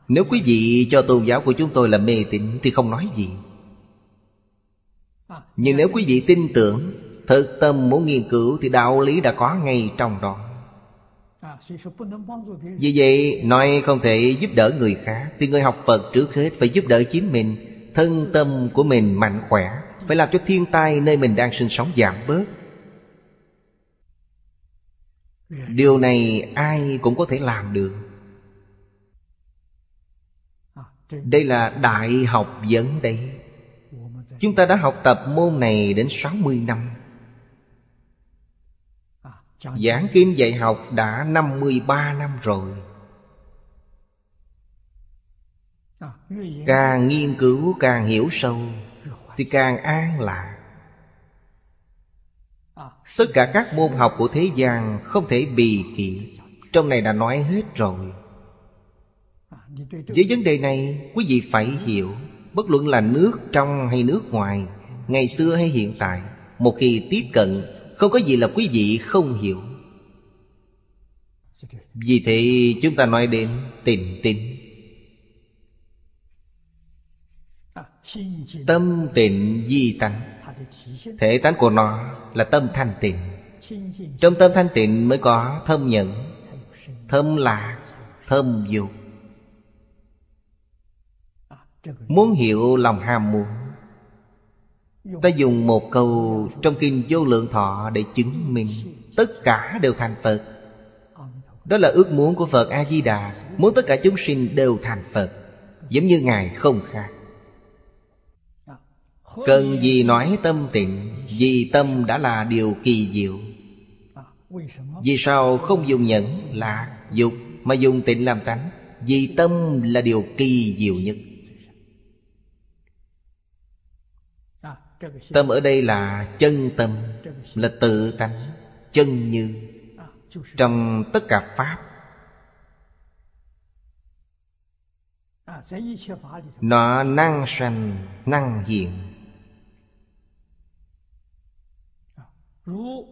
Nếu quý vị cho tôn giáo của chúng tôi là mê tín Thì không nói gì. Nhưng nếu quý vị tin tưởng Thực tâm muốn nghiên cứu Thì đạo lý đã có ngay trong đó. Vì vậy nói không thể giúp đỡ người khác Thì người học Phật trước hết phải giúp đỡ chính mình. Thân tâm của mình mạnh khỏe Phải làm cho thiên tai nơi mình đang sinh sống giảm bớt. Điều này ai cũng có thể làm được. Đây là đại học vấn đây Chúng ta đã học tập môn này đến 60 năm Giảng kinh dạy học đã 53 năm rồi. Càng nghiên cứu càng hiểu sâu Thì càng an lạc. Tất cả các môn học của thế gian Không thể bì kỵ Trong này đã nói hết rồi. Với vấn đề này Quý vị phải hiểu Bất luận là nước trong hay nước ngoài Ngày xưa hay hiện tại Một khi tiếp cận không có gì là quý vị không hiểu. Vì thế chúng ta nói đến tình tĩnh Tâm tịnh di tánh Thể tánh của nó là tâm thanh tịnh. Trong tâm thanh tịnh mới có thâm nhận Thâm lạc, Thâm dục. Muốn hiểu lòng ham muốn Ta dùng một câu trong kinh vô lượng thọ để chứng minh Tất cả đều thành Phật. Đó là ước muốn của Phật A-di-đà, Muốn tất cả chúng sinh đều thành Phật, Giống như Ngài không khác. Cần gì nói tâm tịnh, Vì tâm đã là điều kỳ diệu. Vì sao không dùng nhẫn là dục, Mà dùng tịnh làm tánh? Vì tâm là điều kỳ diệu nhất. Tâm ở đây là chân tâm, Là tự tánh, Chân như, Trong tất cả Pháp. Nó năng sanh, Năng hiện.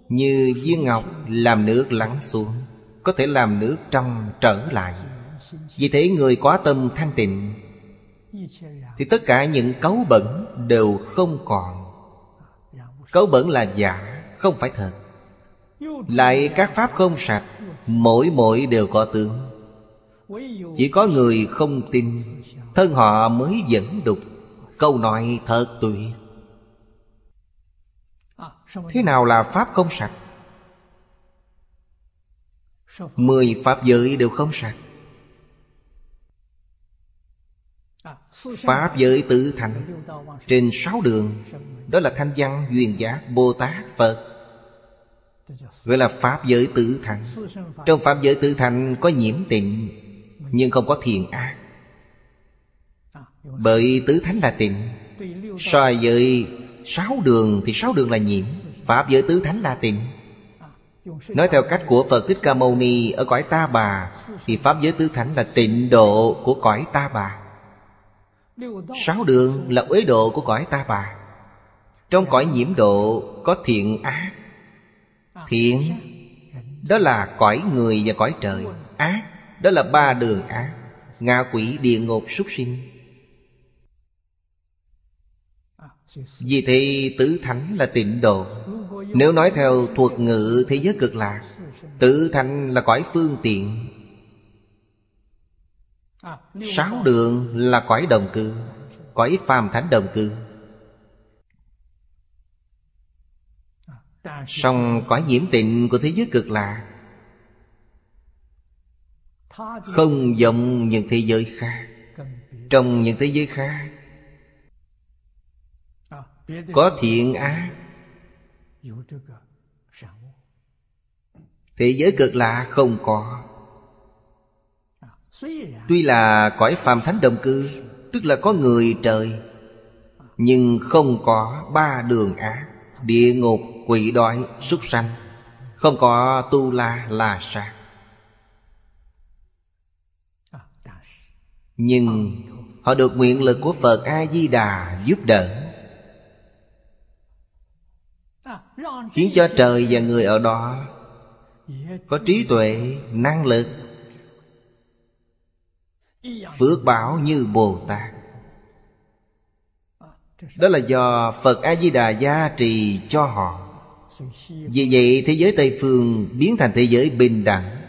Như viên ngọc làm nước lắng xuống, Có thể làm nước trong trở lại. Vì thế người có tâm thanh tịnh thì tất cả những cấu bẩn đều không còn. Cấu bẩn là giả, Không phải thật. Lại các pháp không sạch, Mỗi mỗi đều có tướng. Chỉ có người không tin, Thân họ mới dẫn đục. Câu nói thật tuyệt Thế nào là Pháp không sạch? Mười Pháp giới đều không sạch. Pháp giới tự thành Trên sáu đường Đó là thanh văn, duyên giác, Bồ Tát, Phật. Gọi là Pháp giới tự thành Trong Pháp giới tự thành có nhiễm tịnh Nhưng không có thiền ác. Bởi tứ thánh là tịnh. So với sáu đường thì sáu đường là nhiễm. Pháp giới tứ thánh là tịnh. Nói theo cách của Phật Thích Ca Mâu Ni Ở cõi Ta Bà Thì Pháp giới tứ thánh là tịnh độ của cõi Ta Bà. Sáu đường là uế độ của cõi Ta Bà. Trong cõi nhiễm độ có thiện ác Thiện, Đó là cõi người và cõi trời. Ác Đó là ba đường ác Ngạ quỷ địa ngục súc sinh. Vì thế tứ thánh là tịnh độ. Nếu nói theo thuật ngữ thế giới cực lạc, Tứ thánh là cõi phương tiện. Sáu đường là cõi đồng cư Cõi phàm thánh đồng cư. Song cõi nhiễm tịnh của thế giới cực lạc Không giống những thế giới khác. Trong những thế giới khác có thiện ác. Thế giới cực lạ không có Tuy là cõi phàm thánh đồng cư Tức là có người trời Nhưng không có ba đường ác Địa ngục, quỷ đói, súc sanh. Không có tu la là sát Nhưng họ được nguyện lực của Phật A-di-đà giúp đỡ Khiến cho trời và người ở đó Có trí tuệ, năng lực Phước bảo như Bồ Tát. Đó là do Phật A-di-đà gia trì cho họ. Vì vậy, thế giới Tây Phương biến thành thế giới bình đẳng.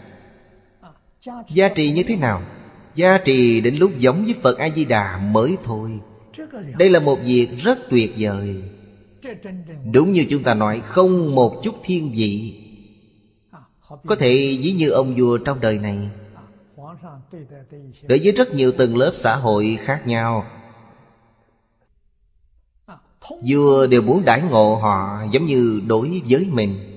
Gia trì như thế nào? Gia trì đến lúc giống với Phật A-di-đà mới thôi. Đây là một việc rất tuyệt vời. Đúng như chúng ta nói, Không một chút thiên vị. Có thể ví như ông vua trong đời này Đối với rất nhiều tầng lớp xã hội khác nhau. Vua đều muốn đãi ngộ họ giống như đối với mình.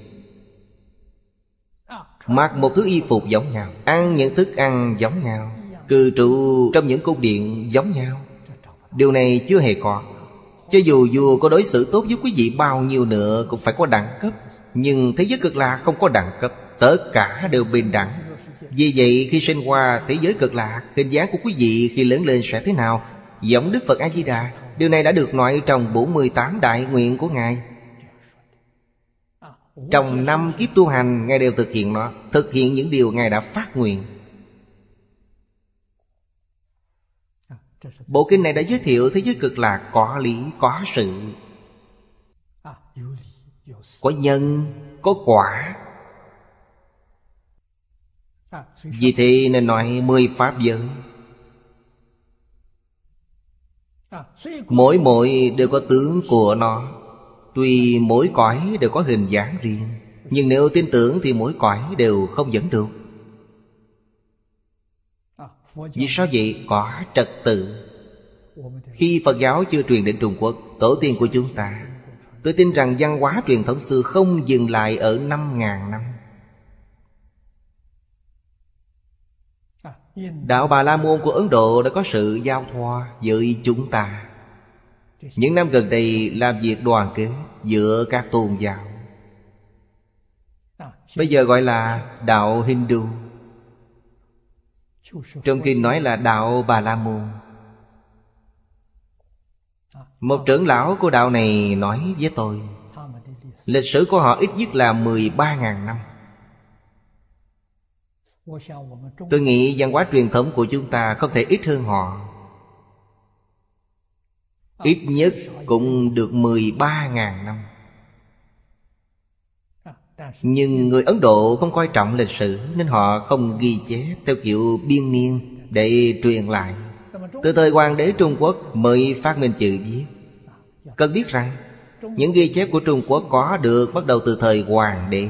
Mặc một thứ y phục giống nhau, Ăn những thức ăn giống nhau, Cư trụ trong những cung điện giống nhau. Điều này chưa hề có. Cho dù vua có đối xử tốt với quý vị bao nhiêu nữa Cũng phải có đẳng cấp, Nhưng thế giới cực la không có đẳng cấp, Tất cả đều bình đẳng. Vì vậy khi sinh qua thế giới cực lạc Hình dáng của quý vị khi lớn lên sẽ thế nào? Giống Đức Phật A-di-đà. Điều này đã được nói trong 48 đại nguyện của Ngài. Trong năm kiếp tu hành Ngài đều thực hiện nó Thực hiện những điều Ngài đã phát nguyện. Bộ kinh này đã giới thiệu thế giới cực lạc có lý, có sự. Có nhân, có quả vì thế nên nói mười pháp giới. Mỗi mỗi đều có tướng của nó. Tuy mỗi cõi đều có hình dáng riêng Nhưng nếu tin tưởng thì mỗi cõi đều không dẫn được. Vì sao vậy? Có trật tự. Khi Phật giáo chưa truyền đến Trung Quốc Tổ tiên của chúng ta Tôi tin rằng văn hóa truyền thống xưa không dừng lại ở 5.000 năm Đạo Bà La Môn của Ấn Độ đã có sự giao thoa với chúng ta. Những năm gần đây làm việc đoàn kết giữa các tôn giáo. Bây giờ gọi là đạo Hindu. Trong kinh nói là đạo Bà La Môn. Một trưởng lão của đạo này nói với tôi, Lịch sử của họ ít nhất là 13.000 năm. Tôi nghĩ văn hóa truyền thống của chúng ta không thể ít hơn họ. Ít nhất cũng được 13.000 năm. Nhưng người Ấn Độ không coi trọng lịch sử Nên họ không ghi chép theo kiểu biên niên Để truyền lại. Từ thời hoàng đế Trung Quốc mới phát minh chữ viết. Cần biết rằng, Những ghi chép của Trung Quốc có được bắt đầu từ thời hoàng đế.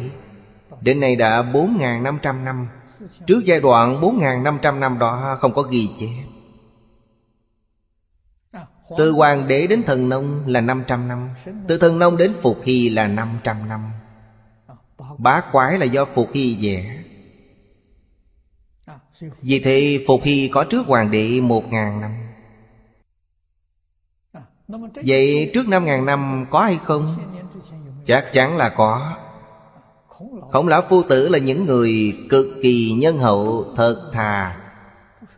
Đến nay đã 4.500 năm. Trước giai đoạn 4.500 năm đó, không có ghi chép. Từ hoàng đế đến thần nông là 500 năm. Từ thần nông đến Phục Hy là 500 năm. Bá quái là do Phục Hy vẽ. Vì thế, Phục Hy có trước hoàng đế 1.000 năm. Vậy trước 5.000 năm có hay không? Chắc chắn là có. Khổng lão phu tử là những người cực kỳ nhân hậu, thật thà.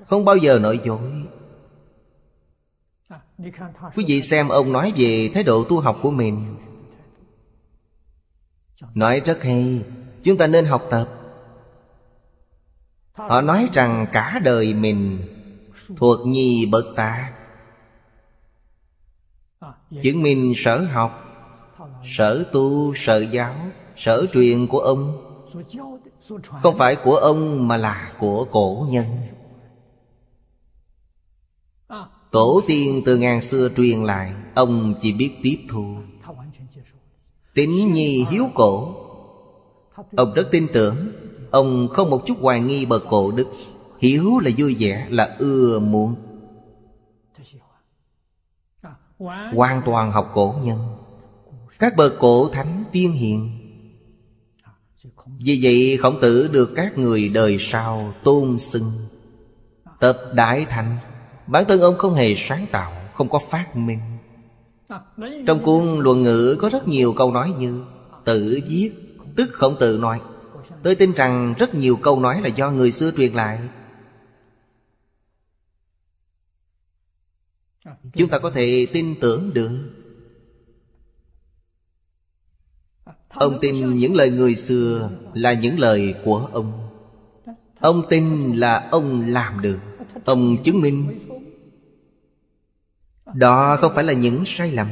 Không bao giờ nói dối. Quý vị xem ông nói về thái độ tu học của mình. Nói rất hay, Chúng ta nên học tập. Họ nói rằng cả đời mình Thuộc nhi bậc tạ. Chứng minh sở học, Sở tu, sở giáo. Sở truyền của ông. Không phải của ông mà là của cổ nhân. Tổ tiên từ ngàn xưa truyền lại, Ông chỉ biết tiếp thu. Tín nhi hiếu cổ. Ông rất tin tưởng. Ông không một chút hoài nghi bậc cổ đức. Hiếu là vui vẻ, là ưa muộn Hoàn toàn học cổ nhân. Các bậc cổ thánh tiên hiền vì vậy, khổng tử được các người đời sau tôn xưng Tập đại thành Bản thân ông không hề sáng tạo, Không có phát minh. Trong cuốn luận ngữ có rất nhiều câu nói như Tự viết, Tức khổng tử nói. Tôi tin rằng rất nhiều câu nói là do người xưa truyền lại. Chúng ta có thể tin tưởng được Ông tin những lời người xưa là những lời của ông. Ông tin là ông làm được. Ông chứng minh Đó không phải là những sai lầm.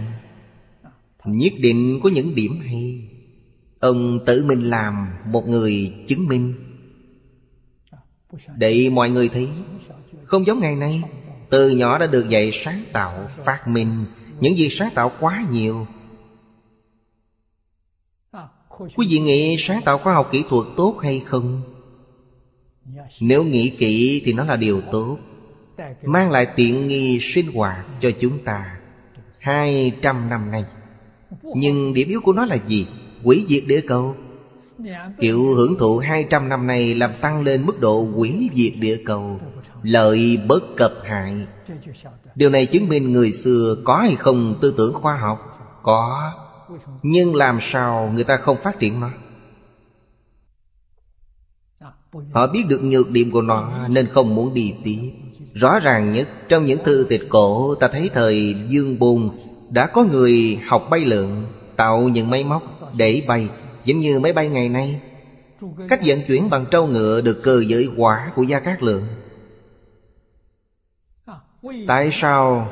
Nhất định có những điểm hay. Ông tự mình làm một người chứng minh. Để mọi người thấy Không giống ngày nay Từ nhỏ đã được dạy sáng tạo, phát minh. Những việc sáng tạo quá nhiều Quý vị nghĩ sáng tạo khoa học kỹ thuật tốt hay không? Nếu nghĩ kỹ thì nó là điều tốt, Mang lại tiện nghi sinh hoạt cho chúng ta. Hai trăm năm nay, Nhưng điểm yếu của nó là gì? Quỷ diệt địa cầu. Kiểu hưởng thụ hai trăm năm nay Làm tăng lên mức độ quỷ diệt địa cầu, Lợi bất cập hại. Điều này chứng minh người xưa có hay không tư tưởng khoa học? Có. Nhưng làm sao người ta không phát triển nó? Họ biết được nhược điểm của nó, Nên không muốn đi tiếp Rõ ràng nhất, trong những thư tịch cổ, Ta thấy thời Dương Bồn Đã có người học bay lượn, Tạo những máy móc để bay, Giống như máy bay ngày nay. Cách vận chuyển bằng trâu ngựa Được cơ giới hóa của Gia Cát Lượng. Tại sao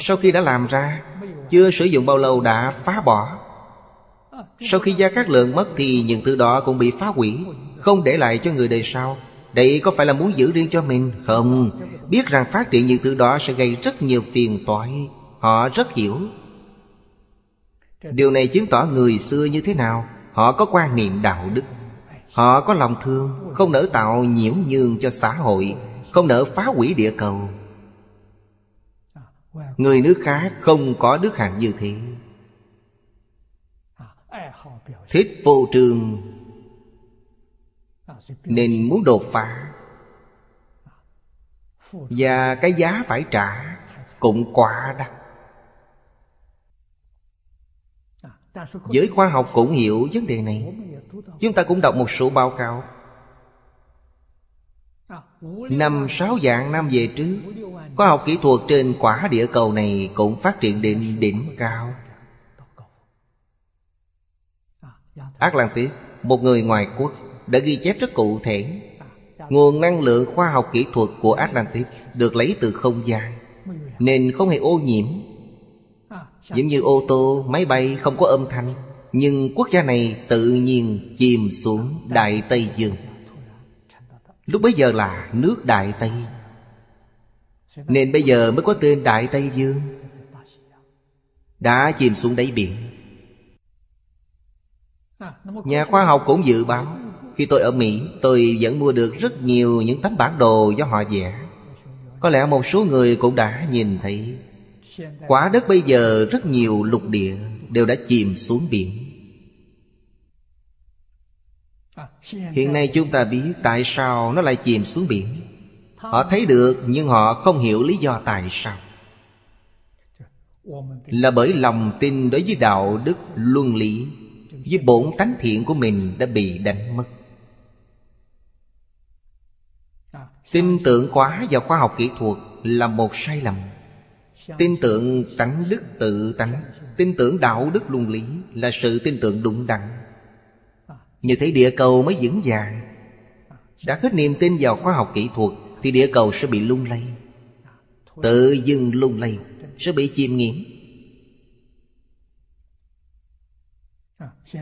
sau khi đã làm ra, Chưa sử dụng bao lâu đã phá bỏ. Sau khi Gia Cát Lượng mất Thì những thứ đó cũng bị phá hủy, Không để lại cho người đời sau. Đây có phải là muốn giữ riêng cho mình? Không. Biết rằng phát triển những thứ đó sẽ gây rất nhiều phiền toái. Họ rất hiểu. Điều này chứng tỏ người xưa như thế nào. Họ có quan niệm đạo đức. Họ có lòng thương, Không nỡ tạo nhiễu nhương cho xã hội, Không nỡ phá hủy địa cầu. Người nước khác không có đức hạnh như thế. Thích vô trường Nên muốn đột phá. Và cái giá phải trả Cũng quá đắt. Giới khoa học cũng hiểu vấn đề này. Chúng ta cũng đọc một số báo cáo Năm sáu dạng năm về trước Khoa học kỹ thuật trên quả địa cầu này Cũng phát triển đến đỉnh cao. Atlantis Một người ngoài quốc Đã ghi chép rất cụ thể. Nguồn năng lượng khoa học kỹ thuật của Atlantis Được lấy từ không gian Nên không hề ô nhiễm. Giống như ô tô, máy bay không có âm thanh Nhưng quốc gia này tự nhiên chìm xuống Đại Tây Dương. Lúc bấy giờ là nước Đại Tây. Nên bây giờ mới có tên Đại Tây Dương. Đã chìm xuống đáy biển. Nhà khoa học cũng dự báo, Khi tôi ở Mỹ, Tôi vẫn mua được rất nhiều những tấm bản đồ do họ vẽ. Có lẽ một số người cũng đã nhìn thấy. Quả đất bây giờ rất nhiều lục địa Đều đã chìm xuống biển. Hiện nay chúng ta biết tại sao nó lại chìm xuống biển. Họ thấy được nhưng họ không hiểu lý do tại sao. Là bởi lòng tin đối với đạo đức luân lý Với bổn tánh thiện của mình đã bị đánh mất. Tin tưởng quá vào khoa học kỹ thuật là một sai lầm. Tin tưởng tánh đức tự tánh Tin tưởng đạo đức luân lý Là sự tin tưởng đúng đắn như thế địa cầu mới vững vàng. Đã hết niềm tin vào khoa học kỹ thuật, Thì địa cầu sẽ bị lung lay. Tự dưng lung lay, Sẽ bị chìm nghiễm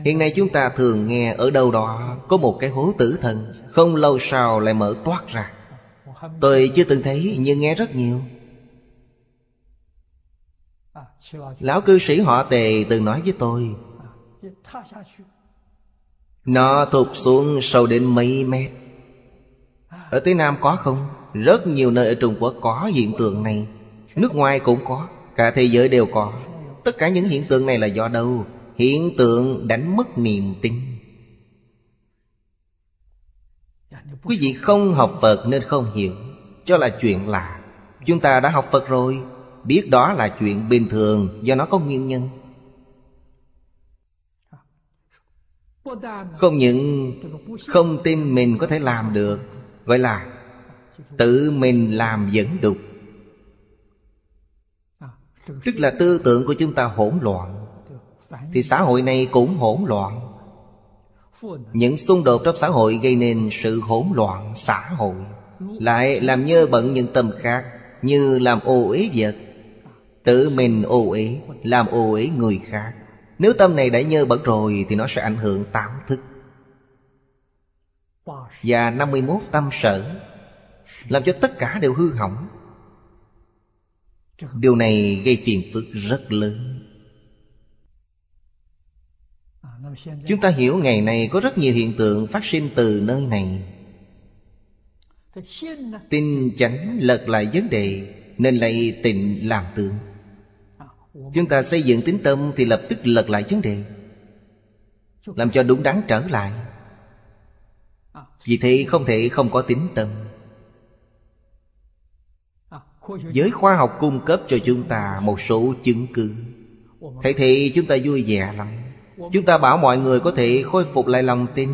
Hiện nay chúng ta thường nghe ở đâu đó Có một cái hố tử thần, Không lâu sau lại mở toát ra. Tôi chưa từng thấy, nhưng nghe rất nhiều. Lão cư sĩ họ tề từng nói với tôi nó thụt xuống sâu đến mấy mét. Ở Tây Nam có không? Rất nhiều nơi ở Trung Quốc có hiện tượng này. Nước ngoài cũng có, Cả thế giới đều có. Tất cả những hiện tượng này là do đâu? Hiện tượng đánh mất niềm tin. Quý vị không học Phật nên không hiểu. Cho là chuyện lạ. Chúng ta đã học Phật rồi. Biết đó là chuyện bình thường Do nó có nguyên nhân. Không những không tin mình có thể làm được, Gọi là Tự mình làm dẫn đục Tức là tư tưởng của chúng ta hỗn loạn, Thì xã hội này cũng hỗn loạn. Những xung đột trong xã hội gây nên sự hỗn loạn xã hội, Lại làm nhơ bận những tâm khác Như làm ô uế vật. Tự mình ô uế, Làm ô uế người khác. Nếu tâm này đã nhơ bẩn rồi Thì nó sẽ ảnh hưởng tám thức. Và 51 tâm sở, Làm cho tất cả đều hư hỏng. Điều này gây phiền phức rất lớn. Chúng ta hiểu ngày nay có rất nhiều hiện tượng phát sinh từ nơi này. Tin chánh lật lại vấn đề, Nên lấy tịnh làm tượng Chúng ta xây dựng tính tâm Thì lập tức lật lại vấn đề. Làm cho đúng đắn trở lại. Vì thế không thể không có tính tâm. Giới khoa học cung cấp cho chúng ta một số chứng cứ. Thế thì chúng ta vui vẻ lắm. Chúng ta bảo mọi người có thể khôi phục lại lòng tin,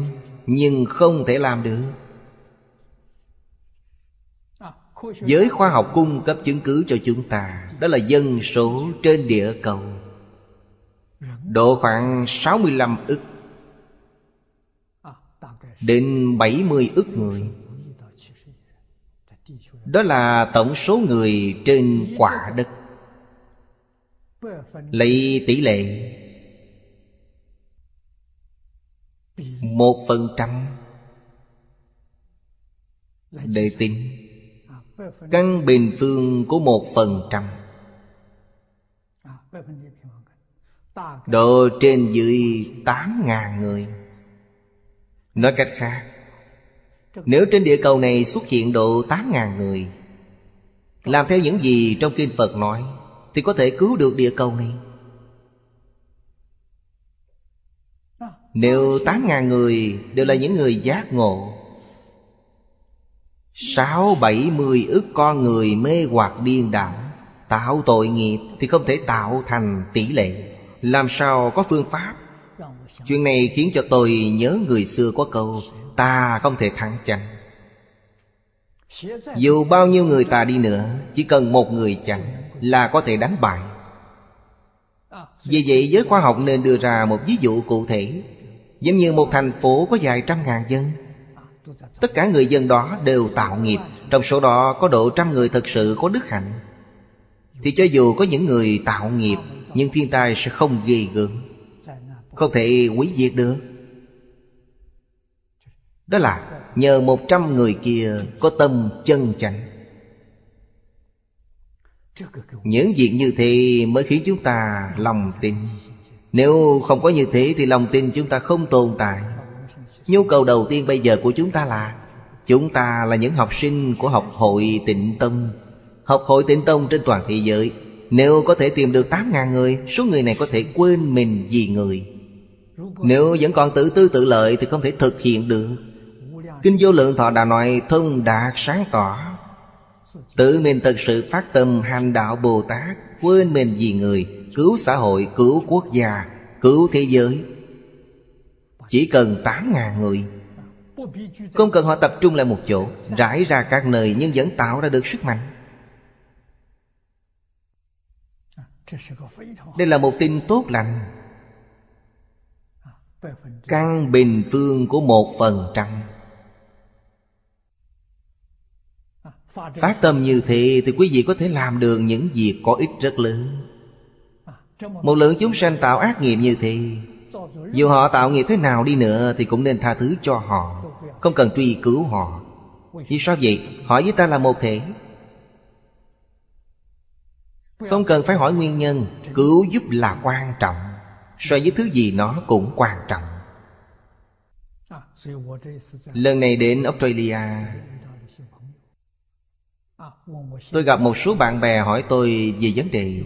Nhưng không thể làm được. Giới khoa học cung cấp chứng cứ cho chúng ta, Đó là dân số trên địa cầu. Độ khoảng 65 ức Đến 70 ức người. Đó là tổng số người trên quả đất. Lấy tỷ lệ Một phần trăm Để tính. Căn bình phương của một phần trăm. Độ trên dưới tám ngàn người. Nói cách khác, Nếu trên địa cầu này xuất hiện độ tám ngàn người, Làm theo những gì trong Kinh Phật nói, Thì có thể cứu được địa cầu này. Nếu tám ngàn người đều là những người giác ngộ Sáu bảy mươi ức con người mê hoặc điên đảo. Tạo tội nghiệp thì không thể tạo thành tỷ lệ. Làm sao có phương pháp? Chuyện này khiến cho tôi nhớ người xưa có câu, Ta không thể thắng chẳng Dù bao nhiêu người ta đi nữa, Chỉ cần một người chẳng Là có thể đánh bại. Vì vậy, giới khoa học nên đưa ra một ví dụ cụ thể. Giống như một thành phố có vài trăm ngàn dân Tất cả người dân đó đều tạo nghiệp. Trong số đó có độ trăm người thật sự có đức hạnh. Thì cho dù có những người tạo nghiệp, Nhưng thiên tai sẽ không ghê gớm. Không thể quý diệt được. Đó là nhờ một trăm người kia có tâm chân chánh. Những việc như thế mới khiến chúng ta lòng tin. Nếu không có như thế thì lòng tin chúng ta không tồn tại. Nhu cầu đầu tiên bây giờ của chúng ta là Chúng ta là những học sinh của học hội tịnh tâm. Học hội tịnh tông trên toàn thế giới Nếu có thể tìm được 8.000 người Số người này có thể quên mình vì người. Nếu vẫn còn tự tư tự lợi Thì không thể thực hiện được. Kinh vô lượng thọ đã nói thông đạt sáng tỏ. Tự mình thật sự phát tâm hành đạo Bồ Tát Quên mình vì người Cứu xã hội, cứu quốc gia Cứu thế giới chỉ cần 8.000 người. Không cần họ tập trung lại một chỗ, Rải ra các nơi nhưng vẫn tạo ra được sức mạnh. Đây là một tin tốt lành. Căn bình phương của một phần trăm. Phát tâm như thế thì quý vị có thể làm được những việc có ích rất lớn. Một lượng chúng sanh tạo ác nghiệp như thế dù họ tạo nghiệp thế nào đi nữa Thì cũng nên tha thứ cho họ. Không cần truy cứu họ. Vì sao vậy? Họ với ta là một thể. Không cần phải hỏi nguyên nhân. Cứu giúp là quan trọng. So với thứ gì nó cũng quan trọng. Lần này đến Australia. Tôi gặp một số bạn bè hỏi tôi về vấn đề.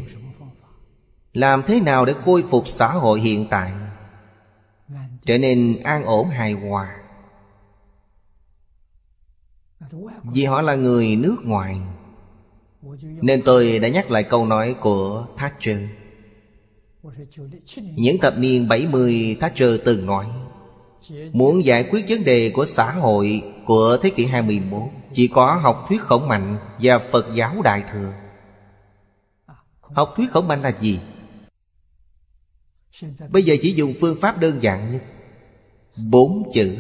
Làm thế nào để khôi phục xã hội hiện tại? Trở nên an ổn hài hòa. Vì họ là người nước ngoài, nên tôi đã nhắc lại câu nói của Thatcher. Những thập niên 70 Thatcher từng nói, Muốn giải quyết vấn đề của xã hội của thế kỷ 21 Chỉ có học thuyết khổng mạnh và Phật giáo Đại Thừa. Học thuyết khổng mạnh là gì? Bây giờ chỉ dùng phương pháp đơn giản nhất. Bốn chữ.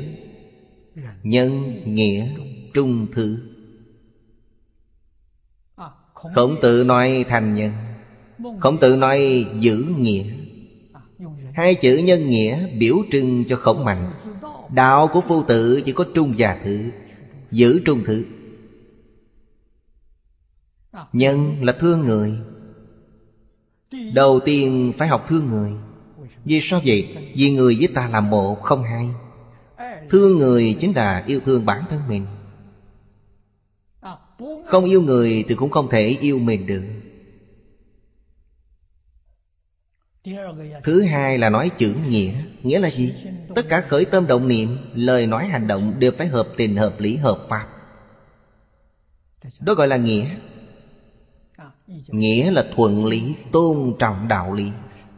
Nhân, nghĩa, trung thư. Khổng tử nói thành nhân. Khổng tử nói giữ nghĩa. Hai chữ nhân nghĩa biểu trưng cho khổng mạnh. Đạo của phu tử chỉ có trung và thứ Giữ trung thứ Nhân là thương người. Đầu tiên phải học thương người. Vì sao vậy? Vì người với ta là một không hai Thương người chính là yêu thương bản thân mình. Không yêu người thì cũng không thể yêu mình được. Thứ hai là nói chữ nghĩa. Nghĩa là gì? Tất cả khởi tâm động niệm, Lời nói hành động đều phải hợp tình, hợp lý, hợp pháp. Đó gọi là nghĩa. Nghĩa là thuận lý, Tôn trọng đạo lý.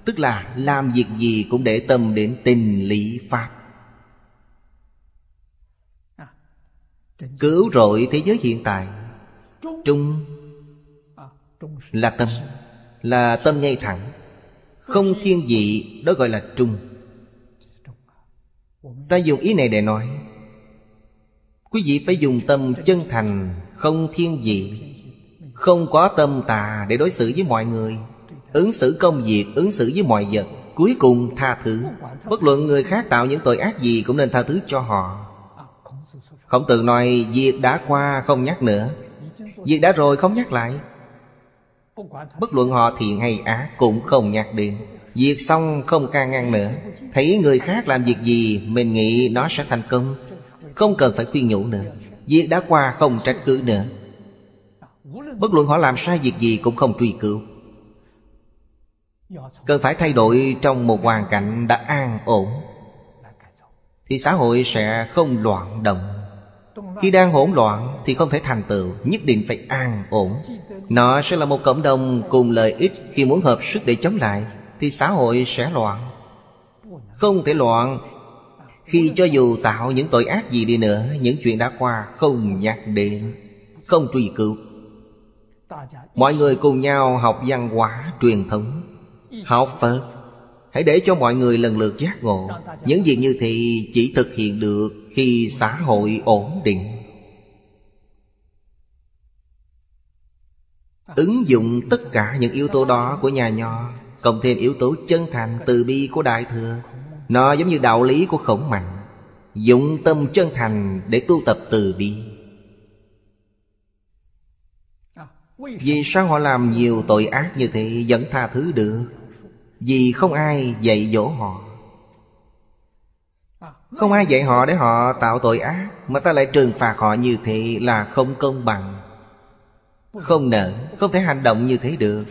Tức là làm việc gì cũng để tâm đến tình lý pháp. Cứu rỗi thế giới hiện tại, Trung Là tâm Là tâm ngay thẳng, Không thiên vị, Đó gọi là trung. Ta dùng ý này để nói, Quý vị phải dùng tâm chân thành, Không thiên vị, Không có tâm tà để đối xử với mọi người. Ứng xử công việc, Ứng xử với mọi vật, Cuối cùng tha thứ. Bất luận người khác tạo những tội ác gì Cũng nên tha thứ cho họ. Khổng tử nói, Việc đã qua, không nhắc nữa. Việc đã rồi, không nhắc lại. Bất luận họ thiện hay ác Cũng không nhắc đến. Việc xong, không ca ngăn nữa. Thấy người khác làm việc gì, Mình nghĩ nó sẽ thành công. Không cần phải khuyên nhủ nữa. Việc đã qua, không trách cứ nữa. Bất luận họ làm sai việc gì Cũng không truy cứu. Cần phải thay đổi trong một hoàn cảnh đã an ổn, Thì xã hội sẽ không loạn động. Khi đang hỗn loạn thì không thể thành tựu, Nhất định phải an ổn. Nó sẽ là một cộng đồng cùng lợi ích. Khi muốn hợp sức để chống lại Thì xã hội sẽ loạn. Không thể loạn Khi cho dù tạo những tội ác gì đi nữa, Những chuyện đã qua không nhắc đến, Không truy cứu. Mọi người cùng nhau học văn hóa truyền thống. Học Phật. Hãy để cho mọi người lần lượt giác ngộ. Những việc như thì chỉ thực hiện được Khi xã hội ổn định. Ứng dụng tất cả những yếu tố đó của nhà nho, Cộng thêm yếu tố chân thành từ bi của Đại Thừa. Nó giống như đạo lý của khổng mạnh. Dụng tâm chân thành để tu tập từ bi. Vì sao họ làm nhiều tội ác như thế vẫn tha thứ được? Vì không ai dạy dỗ họ. Không ai dạy họ để họ tạo tội ác, Mà ta lại trừng phạt họ như thế là không công bằng. Không nợ Không thể hành động như thế được.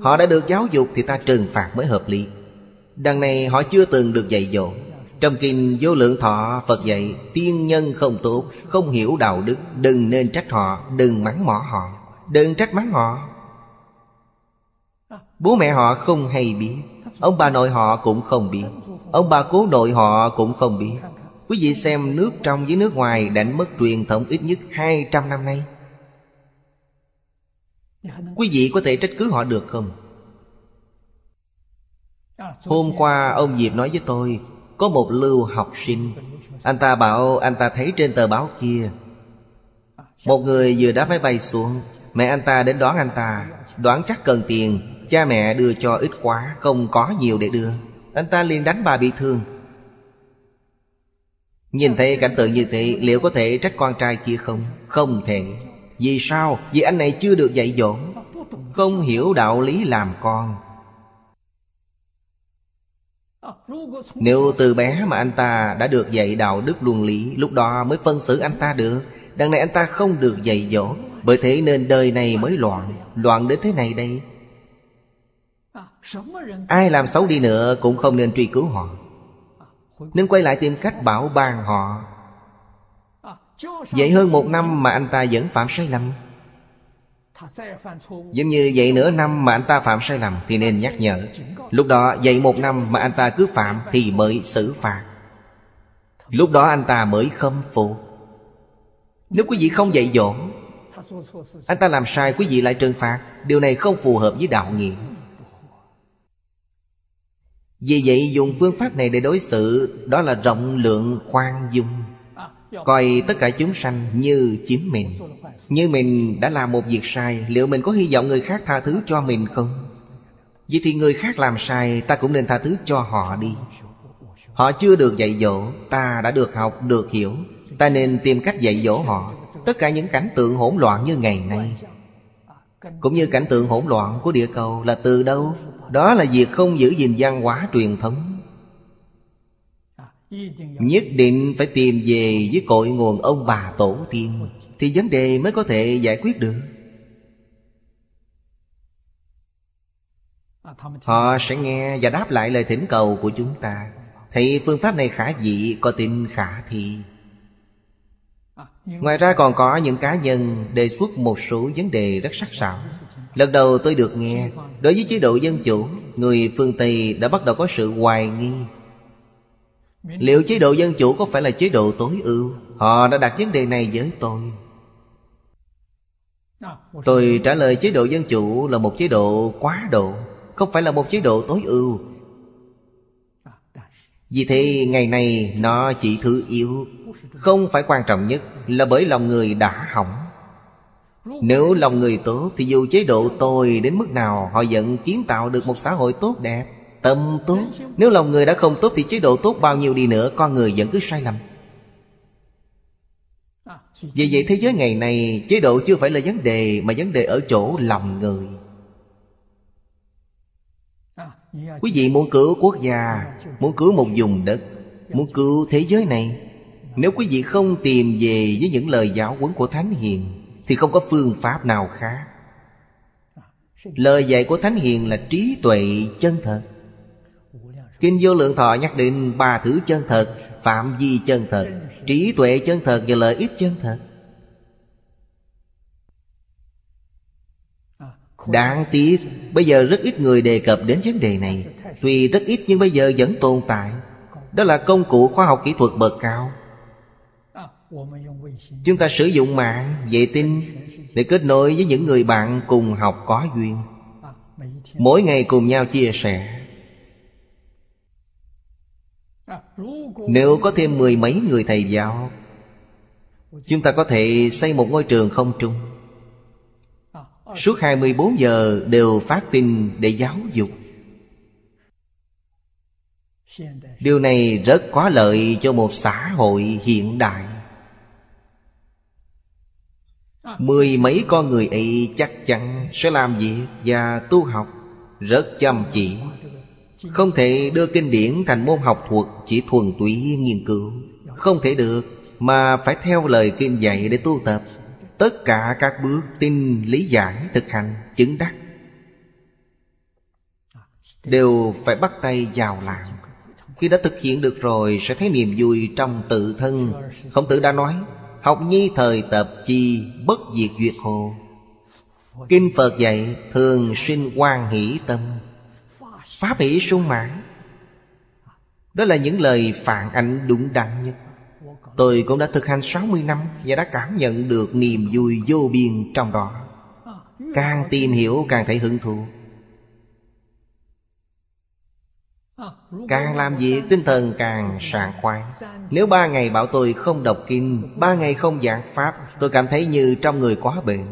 Họ đã được giáo dục thì ta trừng phạt mới hợp lý. Đằng này họ chưa từng được dạy dỗ. Trong kinh vô lượng thọ, Phật dạy, Tiên nhân không tốt, Không hiểu đạo đức, Đừng nên trách họ, Đừng mắng mỏ họ, Đừng trách mắng họ. Bố mẹ họ không hay biết. Ông bà nội họ cũng không biết. Ông bà cố nội họ cũng không biết. Quý vị xem nước trong với nước ngoài đánh mất truyền thống ít nhất 200 năm nay. Quý vị có thể trách cứ họ được không? Hôm qua ông Diệp nói với tôi, Có một lưu học sinh. Anh ta bảo, anh ta thấy trên tờ báo kia, Một người vừa đáp máy bay xuống. Mẹ anh ta đến đón anh ta. Đoán chắc cần tiền. Cha mẹ đưa cho ít quá, Không có nhiều để đưa. Anh ta liền đánh bà bị thương. Nhìn thấy cảnh tượng như thế, Liệu có thể trách con trai kia không? Không thể. Vì sao? Vì anh này chưa được dạy dỗ. Không hiểu đạo lý làm con. Nếu từ bé mà anh ta đã được dạy đạo đức luân lý, Lúc đó mới phân xử anh ta được. Đằng này anh ta không được dạy dỗ. Bởi thế nên đời này mới loạn. Loạn đến thế này đây. Ai làm xấu đi nữa cũng không nên truy cứu họ. Nên quay lại tìm cách bảo ban họ. Vậy hơn một năm mà anh ta vẫn phạm sai lầm. Giống như vậy nửa năm mà anh ta phạm sai lầm Thì nên nhắc nhở. Lúc đó dạy một năm mà anh ta cứ phạm Thì mới xử phạt. Lúc đó anh ta mới khâm phục. Nếu quý vị không dạy dỗ, Anh ta làm sai, quý vị lại trừng phạt. Điều này không phù hợp với đạo nghĩa vì vậy dùng phương pháp này để đối xử Đó là rộng lượng khoan dung. Coi tất cả chúng sanh như chính mình. Như mình đã làm một việc sai Liệu mình có hy vọng người khác tha thứ cho mình không? Vậy thì người khác làm sai Ta cũng nên tha thứ cho họ đi. Họ chưa được dạy dỗ Ta đã được học, được hiểu. Ta nên tìm cách dạy dỗ họ. Tất cả những cảnh tượng hỗn loạn như ngày nay. Cũng như cảnh tượng hỗn loạn của địa cầu là từ đâu? Đó là việc không giữ gìn văn hóa truyền thống. Nhất định phải tìm về với cội nguồn ông bà tổ tiên Thì vấn đề mới có thể giải quyết được. Họ sẽ nghe và đáp lại lời thỉnh cầu của chúng ta. Thì phương pháp này khả dị, có tin khả thi. Ngoài ra còn có những cá nhân đề xuất một số vấn đề rất sắc sảo. Lần đầu tôi được nghe, Đối với chế độ dân chủ, Người phương Tây đã bắt đầu có sự hoài nghi. Liệu chế độ dân chủ có phải là chế độ tối ưu? Họ đã đặt vấn đề này với tôi. Tôi trả lời chế độ dân chủ là một chế độ quá độ, Không phải là một chế độ tối ưu. Vì thế, ngày nay nó chỉ thứ yếu, Không phải quan trọng nhất Là bởi lòng người đã hỏng. Nếu lòng người tốt Thì dù chế độ tồi đến mức nào, Họ vẫn kiến tạo được một xã hội tốt đẹp, Tâm tốt. Nếu lòng người đã không tốt Thì chế độ tốt bao nhiêu đi nữa, Con người vẫn cứ sai lầm. Vì vậy thế giới ngày nay, Chế độ chưa phải là vấn đề, Mà vấn đề ở chỗ lòng người. Quý vị muốn cứu quốc gia, Muốn cứu một vùng đất, Muốn cứu thế giới này, Nếu quý vị không tìm về với những lời giáo huấn của Thánh Hiền thì không có phương pháp nào khác. Lời dạy của Thánh Hiền là trí tuệ chân thật. Kinh vô lượng thọ nhắc đến ba thứ chân thật, Phạm vi chân thật, Trí tuệ chân thật và lợi ích chân thật. Đáng tiếc, Bây giờ rất ít người đề cập đến vấn đề này. Tuy rất ít nhưng bây giờ vẫn tồn tại. Đó là công cụ khoa học kỹ thuật bậc cao. Chúng ta sử dụng mạng, vệ tinh Để kết nối với những người bạn cùng học có duyên. Mỗi ngày cùng nhau chia sẻ. Nếu có thêm mười mấy người thầy giáo Chúng ta có thể xây một ngôi trường không trung. Suốt 24 giờ đều phát tin để giáo dục. Điều này rất có lợi cho một xã hội hiện đại. Mười mấy con người ấy chắc chắn sẽ làm việc và tu học Rất chăm chỉ. Không thể đưa kinh điển thành môn học thuật Chỉ thuần túy nghiên cứu. Không thể được Mà phải theo lời kinh dạy để tu tập. Tất cả các bước tin, lý giải, thực hành, chứng đắc Đều phải bắt tay vào làm. Khi đã thực hiện được rồi Sẽ thấy niềm vui trong tự thân. Khổng tử đã nói Học nhi thời tập chi bất diệt duyệt hồ. Kinh Phật dạy, thường sinh quan hỷ tâm. Pháp hỷ sung mãn. Đó là những lời phản ảnh đúng đắn nhất. Tôi cũng đã thực hành 60 năm Và đã cảm nhận được niềm vui vô biên trong đó. Càng tìm hiểu, càng thấy hứng thú. Càng làm việc tinh thần càng sảng khoái. Nếu ba ngày bảo tôi không đọc kinh, Ba ngày không giảng Pháp, Tôi cảm thấy như trong người quá bệnh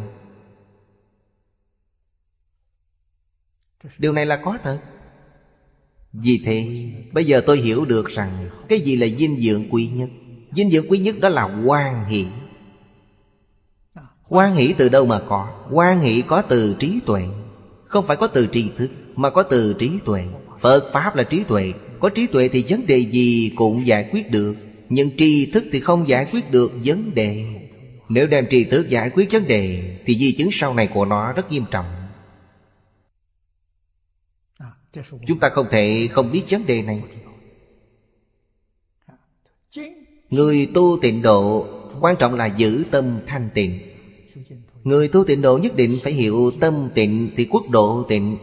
Điều này là có thật. Vì thế, Bây giờ tôi hiểu được rằng Cái gì là dinh dưỡng quý nhất. Dinh dưỡng quý nhất đó là quan hỷ. Quan hỷ từ đâu mà có? Quan hỷ có từ trí tuệ. Không phải có từ tri thức, Mà có từ trí tuệ. Phật Pháp là trí tuệ. Có trí tuệ thì vấn đề gì cũng giải quyết được. Nhưng tri thức thì không giải quyết được vấn đề. Nếu đem tri thức giải quyết vấn đề, Thì di chứng sau này của nó rất nghiêm trọng. Chúng ta không thể không biết vấn đề này. Người tu tịnh độ, Quan trọng là giữ tâm thanh tịnh. Người tu tịnh độ nhất định phải hiểu tâm tịnh Thì quốc độ tịnh.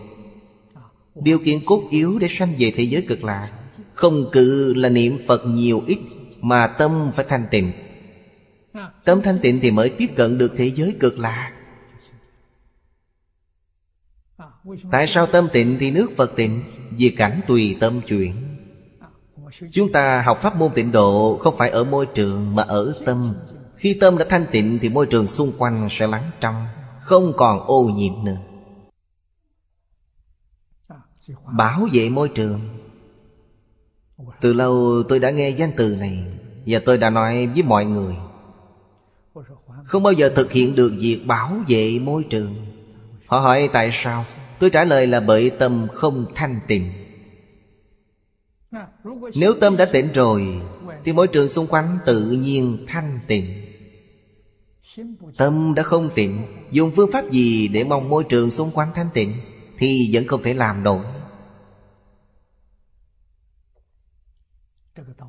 Điều kiện cốt yếu để sanh về thế giới cực lạ. Không cự là niệm Phật nhiều ít, Mà tâm phải thanh tịnh. Tâm thanh tịnh thì mới tiếp cận được thế giới cực lạ. Tại sao tâm tịnh thì nước Phật tịnh? Vì cảnh tùy tâm chuyển. Chúng ta học pháp môn tịnh độ Không phải ở môi trường mà ở tâm. Khi tâm đã thanh tịnh Thì môi trường xung quanh sẽ lắng trong, Không còn ô nhiễm nữa. Bảo vệ môi trường. Từ lâu tôi đã nghe danh từ này, Và tôi đã nói với mọi người. Không bao giờ thực hiện được việc bảo vệ môi trường. Họ hỏi tại sao? Tôi trả lời là bởi tâm không thanh tịnh. Nếu tâm đã tịnh rồi, Thì môi trường xung quanh tự nhiên thanh tịnh. Tâm đã không tịnh, Dùng phương pháp gì để mong môi trường xung quanh thanh tịnh Thì vẫn không thể làm nổi.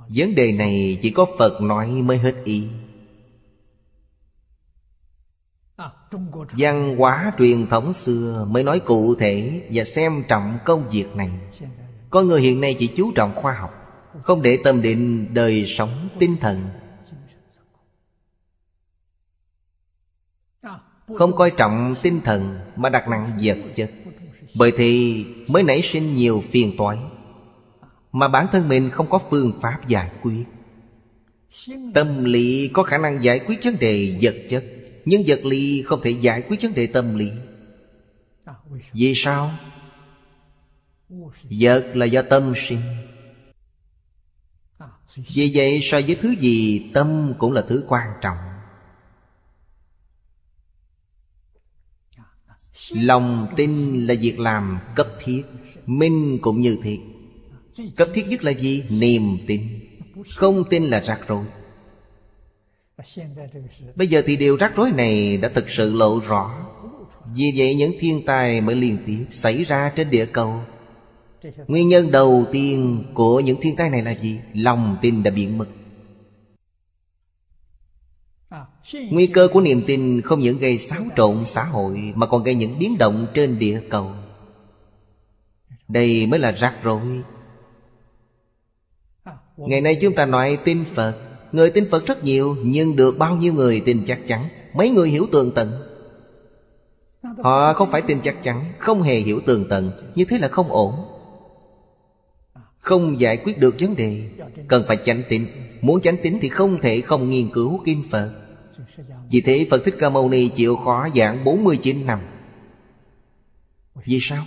Vấn đề này chỉ có Phật nói mới hết ý. Văn hóa truyền thống xưa mới nói cụ thể Và xem trọng công việc này. Con người hiện nay chỉ chú trọng khoa học, Không để tâm định, đời sống, tinh thần. Không coi trọng tinh thần Mà đặt nặng vật chất. Bởi thì mới nảy sinh nhiều phiền toái. Mà bản thân mình không có phương pháp giải quyết. Tâm lý có khả năng giải quyết vấn đề vật chất, Nhưng vật lý không thể giải quyết vấn đề tâm lý. Vì sao? Vật là do tâm sinh. Vì vậy, so với thứ gì, Tâm cũng là thứ quan trọng. Lòng tin là việc làm cấp thiết, Minh cũng như thế Cấp thiết nhất là gì? Niềm tin. Không tin là rắc rối. Bây giờ thì điều rắc rối này đã thực sự lộ rõ. Vì vậy những thiên tai mới liên tiếp xảy ra trên địa cầu. Nguyên nhân đầu tiên của những thiên tai này là gì? Lòng tin đã biến mất. Nguy cơ của niềm tin không những gây xáo trộn xã hội, Mà còn gây những biến động trên địa cầu. Đây mới là rắc rối. Ngày nay chúng ta nói tin Phật. Người tin Phật rất nhiều, Nhưng được bao nhiêu người tin chắc chắn? Mấy người hiểu tường tận? Họ không phải tin chắc chắn, Không hề hiểu tường tận. Như thế là không ổn. Không giải quyết được vấn đề. Cần phải chánh tín. Muốn chánh tín thì không thể không nghiên cứu Kinh Phật. Vì thế Phật Thích Ca Mâu Ni chịu khó giảng 49 năm. Vì sao?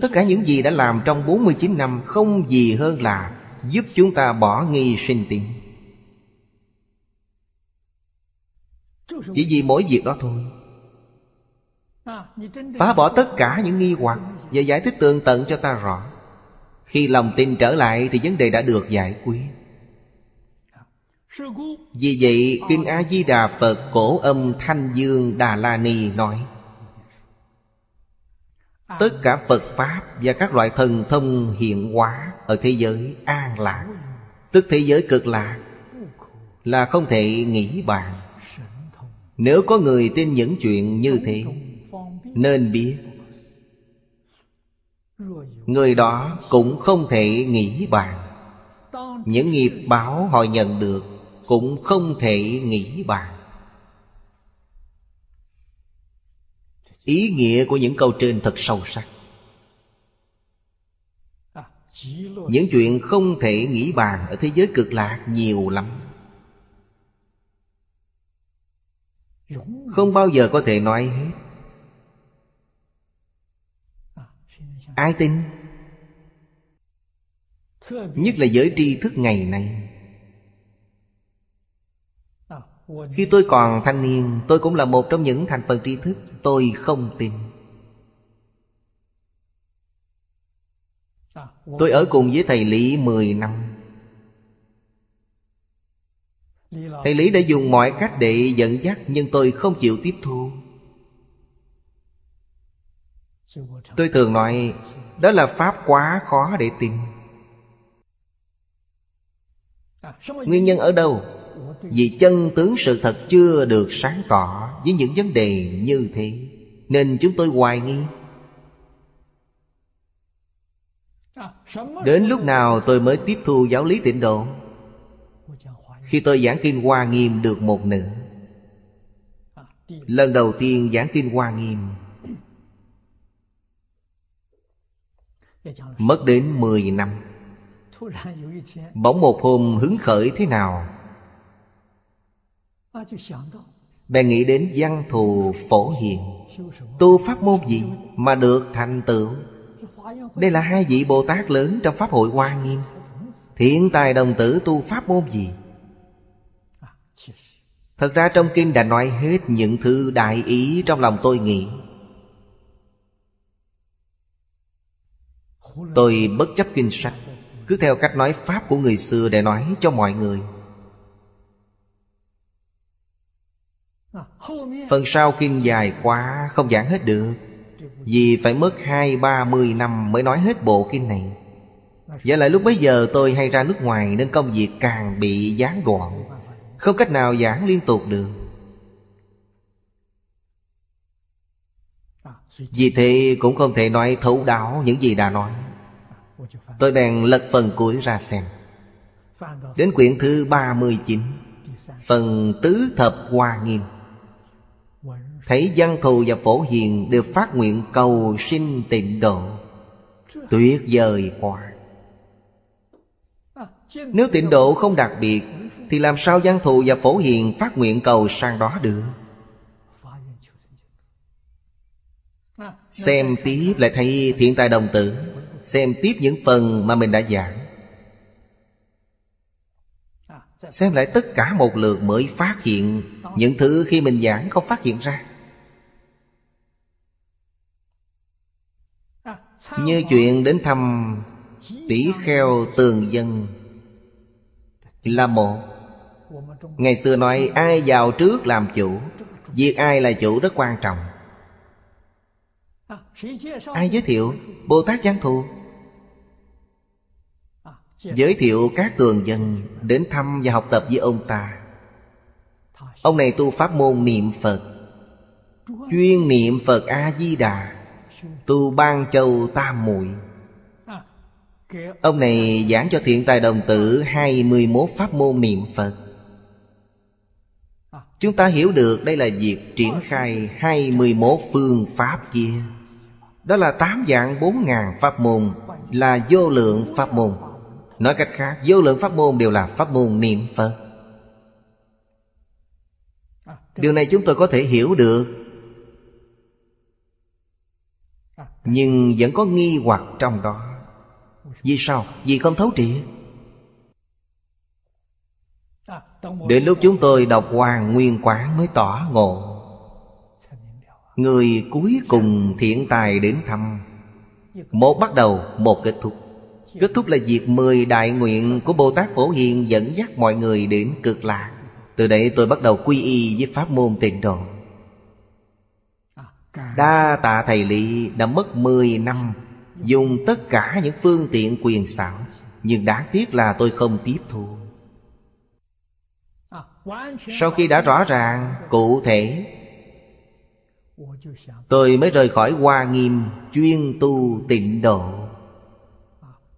Tất cả những gì đã làm trong 49 năm Không gì hơn là Giúp chúng ta bỏ nghi sinh tiền Chỉ vì mỗi việc đó thôi. Phá bỏ tất cả những nghi hoặc Và giải thích tường tận cho ta rõ. Khi lòng tin trở lại Thì vấn đề đã được giải quyết. Vì vậy, Kinh A-di-đà Phật Cổ âm Thanh Dương Đà La Ni nói Tất cả Phật Pháp và các loại thần thông hiện hóa Ở thế giới an lạc. Tức thế giới cực lạc Là không thể nghĩ bàn. Nếu có người tin những chuyện như thế, Nên biết Người đó cũng không thể nghĩ bàn. Những nghiệp báo họ nhận được Cũng không thể nghĩ bàn. Ý nghĩa của những câu trên thật sâu sắc. Những chuyện không thể nghĩ bàn Ở thế giới cực lạc nhiều lắm. Không bao giờ có thể nói hết. Ai tin? Nhất là giới tri thức ngày nay. Khi tôi còn thanh niên, Tôi cũng là một trong những thành phần tri thức Tôi không tin. Tôi ở cùng với thầy Lý 10 năm. Thầy Lý đã dùng mọi cách để dẫn dắt Nhưng tôi không chịu tiếp thu. Tôi thường nói, Đó là pháp quá khó để tin. Nguyên nhân ở đâu? Vì chân tướng sự thật chưa được sáng tỏ Với những vấn đề như thế, Nên chúng tôi hoài nghi. Đến lúc nào tôi mới tiếp thu giáo lý tịnh độ? Khi tôi giảng kinh Hoa Nghiêm được một nửa. Lần đầu tiên giảng kinh Hoa Nghiêm, Mất đến 10 năm. Bỗng một hôm hứng khởi thế nào? Bèn nghĩ đến văn thù phổ hiền. Tu pháp môn gì mà được thành tựu? Đây là hai vị Bồ Tát lớn trong Pháp hội Hoa Nghiêm. Thiện tài đồng tử tu pháp môn gì? Thật ra trong kinh đã nói hết những thứ đại ý trong lòng tôi nghĩ. Tôi bất chấp kinh sách Cứ theo cách nói Pháp của người xưa để nói cho mọi người Phần sau kinh dài quá, không giảng hết được. Vì phải mất hai, ba mươi năm mới nói hết bộ kinh này. Và lại lúc bấy giờ tôi hay ra nước ngoài Nên công việc càng bị gián đoạn. Không cách nào giảng liên tục được. Vì thế cũng không thể nói thấu đáo những gì đã nói. Tôi bèn lật phần cuối ra xem. Đến quyển thứ 39 Phần tứ thập hoa nghiêm. Thấy văn thù và phổ hiền Đều phát nguyện cầu sinh tịnh độ. Tuyệt vời quá. Nếu tịnh độ không đặc biệt, Thì làm sao văn thù và phổ hiền Phát nguyện cầu sang đó được? Xem tiếp lại thấy thiện tài đồng tử. Xem tiếp những phần mà mình đã giảng. Xem lại tất cả một lượt mới phát hiện Những thứ khi mình giảng không phát hiện ra. Như chuyện đến thăm tỷ kheo tường dân Là một. Ngày xưa nói ai vào trước làm chủ, Việc ai là chủ rất quan trọng. Ai giới thiệu? Bồ Tát Giang Thù Giới thiệu các tường dân Đến thăm và học tập với ông ta. Ông này tu pháp môn niệm Phật, Chuyên niệm Phật A-di-đà Tu ban châu tam muội. Ông này giảng cho thiện tài đồng tử 21 pháp môn niệm Phật. Chúng ta hiểu được đây là việc triển khai 21 phương pháp kia. Đó là 8 dạng 4 ngàn pháp môn Là vô lượng pháp môn. Nói cách khác, Vô lượng pháp môn đều là pháp môn niệm Phật. Điều này chúng tôi có thể hiểu được Nhưng vẫn có nghi hoặc trong đó. Vì sao? Vì không thấu triệt. Đến lúc chúng tôi đọc Hoàng Nguyên Quán mới tỏ ngộ. Người cuối cùng thiện tài đến thăm. Một bắt đầu, một kết thúc. Kết thúc là việc mười đại nguyện của Bồ Tát Phổ Hiền Dẫn dắt mọi người đến cực lạc. Từ đây tôi bắt đầu quy y với pháp môn tịnh độ. Đa tạ thầy Lý đã mất 10 năm Dùng tất cả những phương tiện quyền xảo Nhưng đáng tiếc là tôi không tiếp thu. Sau khi đã rõ ràng, cụ thể Tôi mới rời khỏi Hoa Nghiêm Chuyên tu tịnh độ.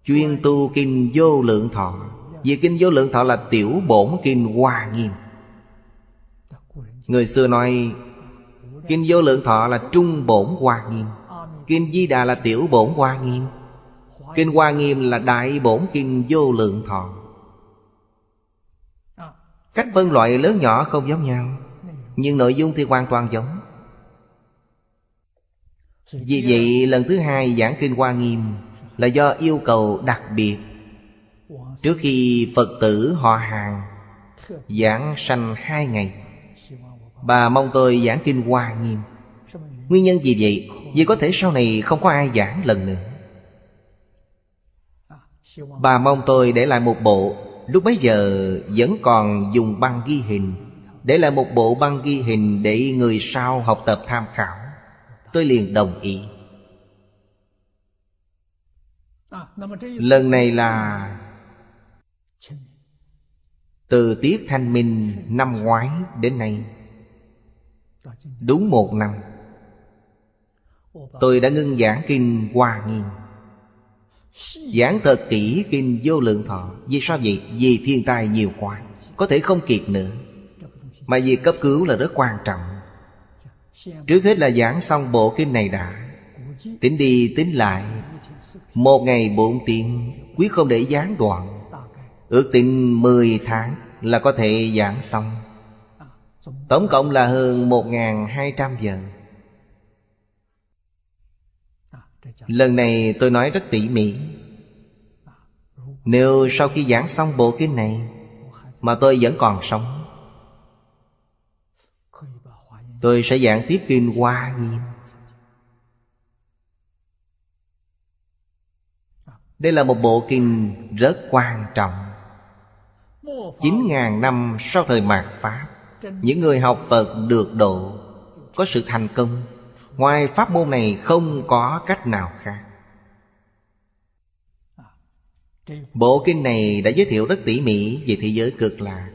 Chuyên tu kinh vô lượng thọ. Vì kinh vô lượng thọ là tiểu bổn kinh Hoa Nghiêm. Người xưa nói Kinh vô lượng thọ là trung bổn hoa nghiêm. Kinh di đà là tiểu bổn hoa nghiêm. Kinh hoa nghiêm là đại bổn kinh vô lượng thọ. Cách phân loại lớn nhỏ không giống nhau, Nhưng nội dung thì hoàn toàn giống. Vì vậy, lần thứ hai giảng kinh hoa nghiêm Là do yêu cầu đặc biệt. Trước khi Phật tử họ hàng Giảng sanh hai ngày Bà mong tôi giảng kinh Hoa Nghiêm. Nguyên nhân gì vậy? Vì có thể sau này không có ai giảng lần nữa. Bà mong tôi để lại một bộ. Lúc bấy giờ vẫn còn dùng băng ghi hình. Để lại một bộ băng ghi hình Để người sau học tập tham khảo. Tôi liền đồng ý. Lần này là Từ tiết thanh minh năm ngoái đến nay. Đúng một năm, Tôi đã ngưng giảng kinh Hoa Nghiêm. Giảng thật kỹ kinh vô lượng thọ, Vì sao vậy? Vì thiên tai nhiều quá, Có thể không kịp nữa. Mà việc cấp cứu là rất quan trọng. Trước hết là giảng xong bộ kinh này đã. Tính đi tính lại, Một ngày bốn tiếng, quý không để gián đoạn. Ước tính 10 tháng Là có thể giảng xong. Tổng cộng là hơn 1.200 giờ. Lần này tôi nói rất tỉ mỉ. Nếu sau khi giảng xong bộ kinh này Mà tôi vẫn còn sống, Tôi sẽ giảng tiếp kinh Hoa Nghiêm. Đây là một bộ kinh rất quan trọng. Chín ngàn năm sau thời mạt Pháp những người học Phật được độ, Có sự thành công. Ngoài pháp môn này không có cách nào khác. Bộ kinh này đã giới thiệu rất tỉ mỉ về thế giới cực lạc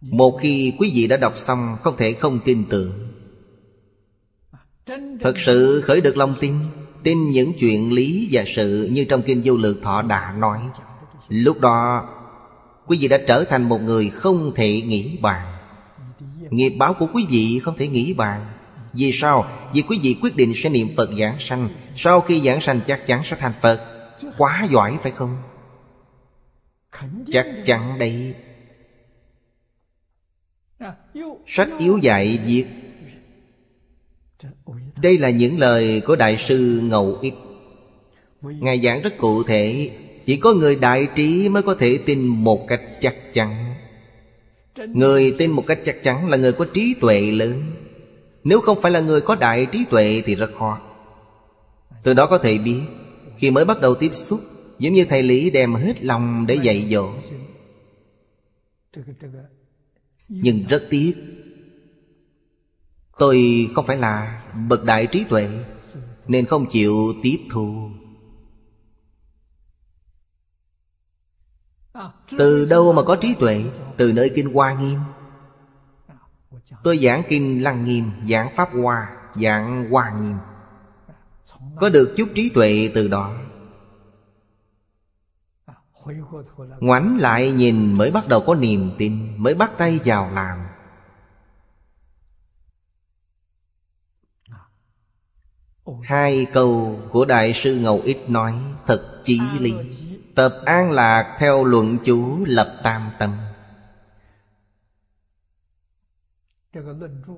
Một khi quý vị đã đọc xong, không thể không tin tưởng. Thật sự khởi được lòng tin Tin những chuyện lý và sự như trong kinh vô lượng thọ đã nói. Lúc đó Quý vị đã trở thành một người không thể nghĩ bàn. Nghiệp báo của quý vị không thể nghĩ bàn. Vì sao? Vì quý vị quyết định sẽ niệm Phật giảng sanh. Sau khi giảng sanh, chắc chắn sẽ thành Phật. Quá giỏi, phải không? Chắc chắn đây Sách yếu dạy việc Đây là những lời của Đại sư Ngầu Ích. Ngài giảng rất cụ thể. Chỉ có người đại trí mới có thể tin một cách chắc chắn. Người tin một cách chắc chắn là người có trí tuệ lớn. Nếu không phải là người có đại trí tuệ thì rất khó. Từ đó có thể biết, Khi mới bắt đầu tiếp xúc, Giống như thầy Lý đem hết lòng để dạy dỗ. Nhưng rất tiếc, Tôi không phải là bậc đại trí tuệ, Nên không chịu tiếp thu. Từ đâu mà có trí tuệ? Từ nơi Kinh Hoa Nghiêm. Tôi giảng Kinh Lăng Nghiêm, Giảng Pháp Hoa, Giảng Hoa Nghiêm. Có được chút trí tuệ từ đó. Ngoảnh lại nhìn mới bắt đầu có niềm tin, Mới bắt tay vào làm. Hai câu của Đại sư Ngầu Ích nói Thật chí lý. Tập an lạc theo luận chú lập tam tâm.